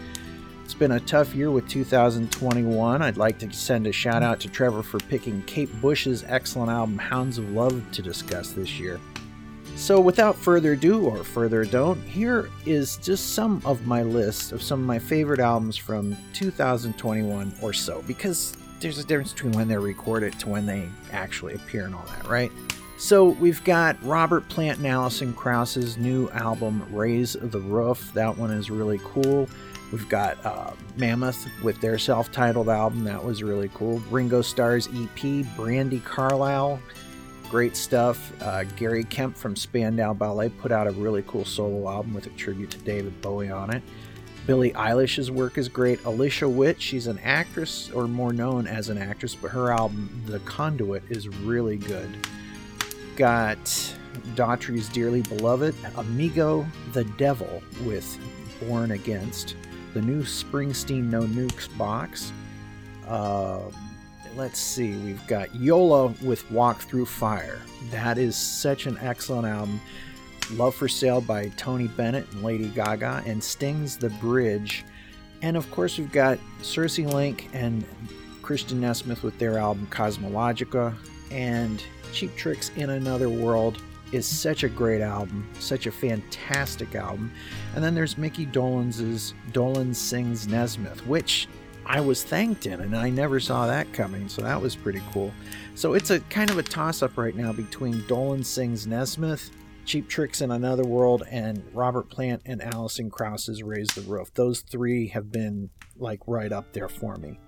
It's been a tough year with 2021. I'd like to send a shout out to Trevor for picking Kate Bush's excellent album Hounds of Love to discuss this year. So, without further ado or further don't, here is just some of my list of some of my favorite albums from 2021 or so, because there's a difference between when they're recorded to when they actually appear and all that, right? So we've got Robert Plant and Alison Krauss's new album, Raise the Roof. That one is really cool. We've got uh, Mammoth with their self titled album. That was really cool. Ringo Starr's EP, Brandi Carlile. Great stuff. Uh, Gary Kemp from Spandau Ballet put out a really cool solo album with a tribute to David Bowie on it. Billie Eilish's work is great. Alicia Witt, she's an actress, or more known as an actress, but her album, The Conduit, is really good. Got Daughtry's Dearly Beloved, Amigo the Devil with Born Against, the new Springsteen No Nukes box. Uh, let's see, we've got Yola with Walk Through Fire. That is such an excellent album. Love for Sale by Tony Bennett and Lady Gaga, and Sting's The Bridge. And of course, we've got Circe Link and Christian Nesmith with their album Cosmologica, and Cheap Tricks in Another World is such a great album, such a fantastic album. And then there's Mickey Dolenz's Dolenz Sings Nesmith, which I was thanked in, and I never saw that coming, so that was pretty cool. So it's a kind of a toss up right now between Dolenz Sings Nesmith, Cheap Tricks in Another World, and Robert Plant and Alison Krauss's Raise the Roof. Those three have been like right up there for me.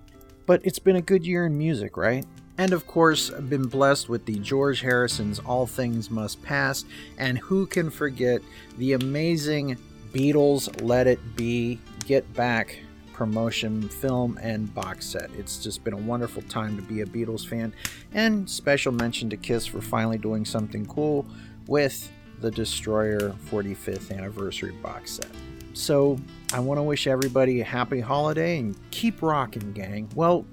But it's been a good year in music, right? And of course, been blessed with the George Harrison's All Things Must Pass, and who can forget the amazing Beatles Let It Be Get Back promotion film and box set. It's just been a wonderful time to be a Beatles fan, and special mention to Kiss for finally doing something cool with the Destroyer 45th anniversary box set. So, I want to wish everybody a happy holiday and keep rocking, gang. Well,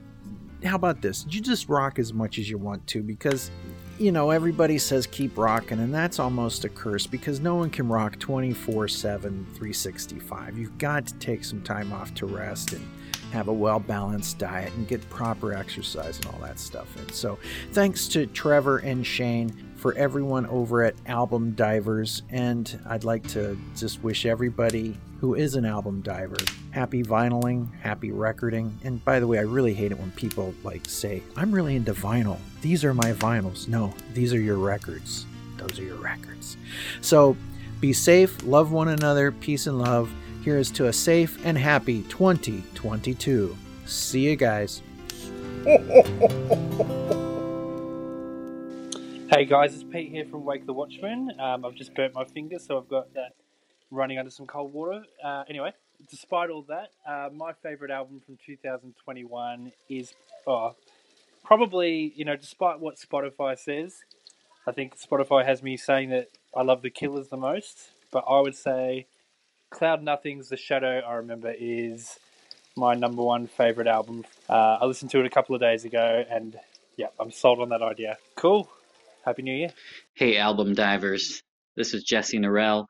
how about this? You just rock as much as you want to because you know, everybody says keep rocking, and that's almost a curse because no one can rock 24 7, 365. You've got to take some time off to rest and have a well balanced diet and get proper exercise and all that stuff. And so, thanks to Trevor and Shane for everyone over at Album Divers. And I'd like to just wish everybody who is an album diver happy vinyling, happy recording. And by the way, I really hate it when people like say, I'm really into vinyl. These are my vinyls. No, these are your records. Those are your records. So be safe, love one another, peace and love. Here's to a safe and happy 2022. See you guys. Hey guys, it's Pete here from Wake the Watchman. Um, I've just burnt my finger, so I've got that running under some cold water. Uh, anyway, despite all that, uh, my favourite album from 2021 is oh, probably, you know, despite what Spotify says, I think Spotify has me saying that I love The Killers the most, but I would say Cloud Nothing's The Shadow I Remember is my number one favourite album. Uh, I listened to it a couple of days ago, and yeah, I'm sold on that idea. Cool. Happy New Year. Hey, album divers. This is Jesse Norell.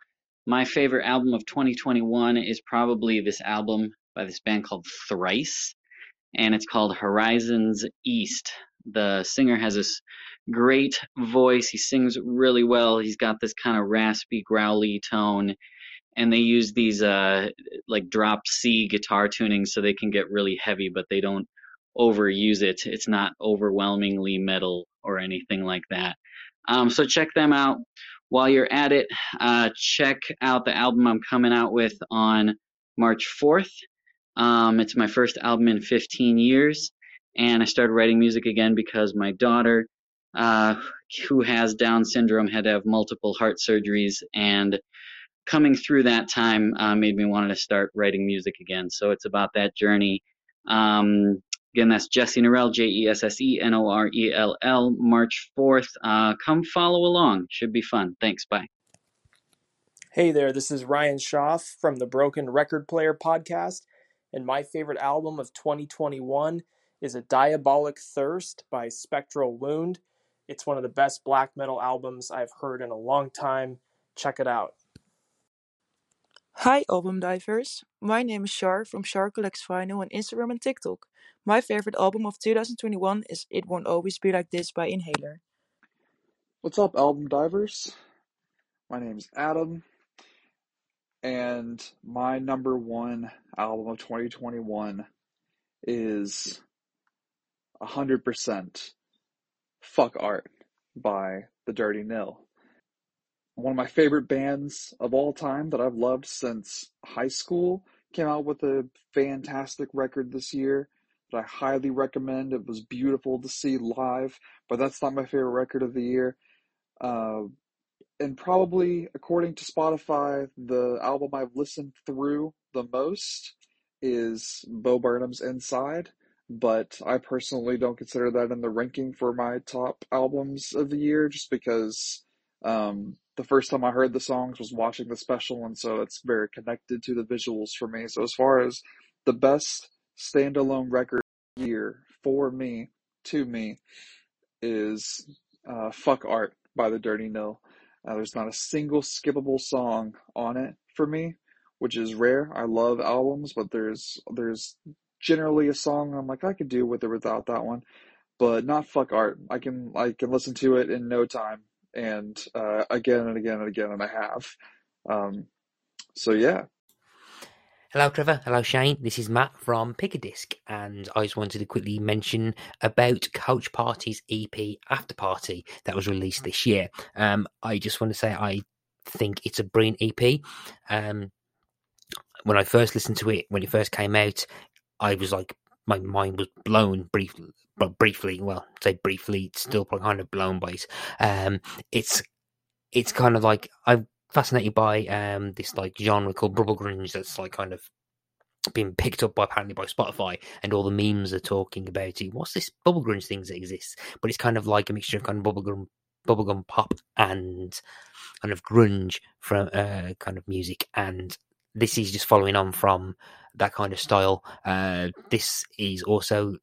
My favorite album of 2021 is probably this album by this band called Thrice, and it's called Horizons East. The singer has this great voice. He sings really well. He's got this kind of raspy, growly tone, and they use these uh like drop C guitar tunings so they can get really heavy, but they don't overuse it. It's not overwhelmingly metal or anything like that. Um, so check them out. While you're at it, uh, check out the album I'm coming out with on March 4th. Um, it's my first album in 15 years, and I started writing music again because my daughter, uh, who has Down syndrome, had to have multiple heart surgeries, and coming through that time uh, made me want to start writing music again. So it's about that journey. Um, Again, that's Jesse Norell, J E S S E N O R E L L, March 4th. Uh, come follow along. Should be fun. Thanks. Bye. Hey there, this is Ryan Schaff from the Broken Record Player podcast, and my favorite album of 2021 is A Diabolic Thirst by Spectral Wound. It's one of the best black metal albums I've heard in a long time. Check it out. Hi, album divers. My name is Shar from Shar Collects Vinyl on Instagram and TikTok. My favorite album of 2021 is It Won't Always Be Like This by Inhaler. What's up, album divers? My name is Adam, and my number one album of 2021 is 100% Fuck Art by The Dirty Nil. One of my favorite bands of all time that I've loved since high school came out with a fantastic record this year that I highly recommend. It was beautiful to see live, but that's not my favorite record of the year. Uh, and probably, according to Spotify, the album I've listened through the most is Bo Burnham's Inside, but I personally don't consider that in the ranking for my top albums of the year just because um, the first time I heard the songs was watching the special, and so it's very connected to the visuals for me. So, as far as the best standalone record year for me, to me, is uh, Fuck Art by the Dirty Nil. Uh, there's not a single skippable song on it for me, which is rare. I love albums, but there's there's generally a song I'm like I could do with or without that one, but not Fuck Art. I can I can listen to it in no time and uh, again and again and again, and I have. Um, so yeah, Hello, Trevor. Hello, Shane. This is Matt from Pick a Disc, and I just wanted to quickly mention about Coach Party's EP After Party that was released this year. Um, I just want to say I think it's a brilliant EP. Um, when I first listened to it, when it first came out, I was like, my mind was blown briefly. But briefly, well, say briefly, still kind of blown by it. Um, it's it's kind of like I'm fascinated by um this like genre called bubble grunge that's like kind of been picked up by apparently by Spotify and all the memes are talking about it. What's this bubble grunge things that exists? But it's kind of like a mixture of kind of bubblegum bubblegum pop and kind of grunge from uh, kind of music and this is just following on from that kind of style. Uh, this is also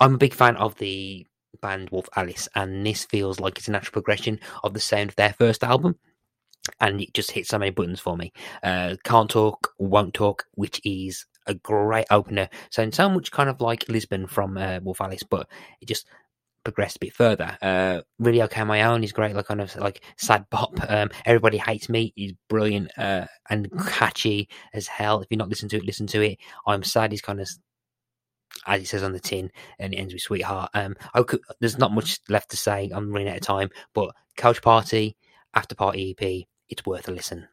I'm a big fan of the band Wolf Alice, and this feels like it's a natural progression of the sound of their first album. And it just hits so many buttons for me. Uh, Can't Talk, Won't Talk, which is a great opener. Sounds so much kind of like Lisbon from uh, Wolf Alice, but it just progressed a bit further. Uh, really okay my own is great, like kind of like sad pop. Um, Everybody hates me is brilliant uh, and catchy as hell. If you're not listening to it, listen to it. I'm sad is kind of as it says on the tin, and it ends with sweetheart. Um, I could, there's not much left to say. I'm running out of time, but Coach Party, After Party EP, it's worth a listen.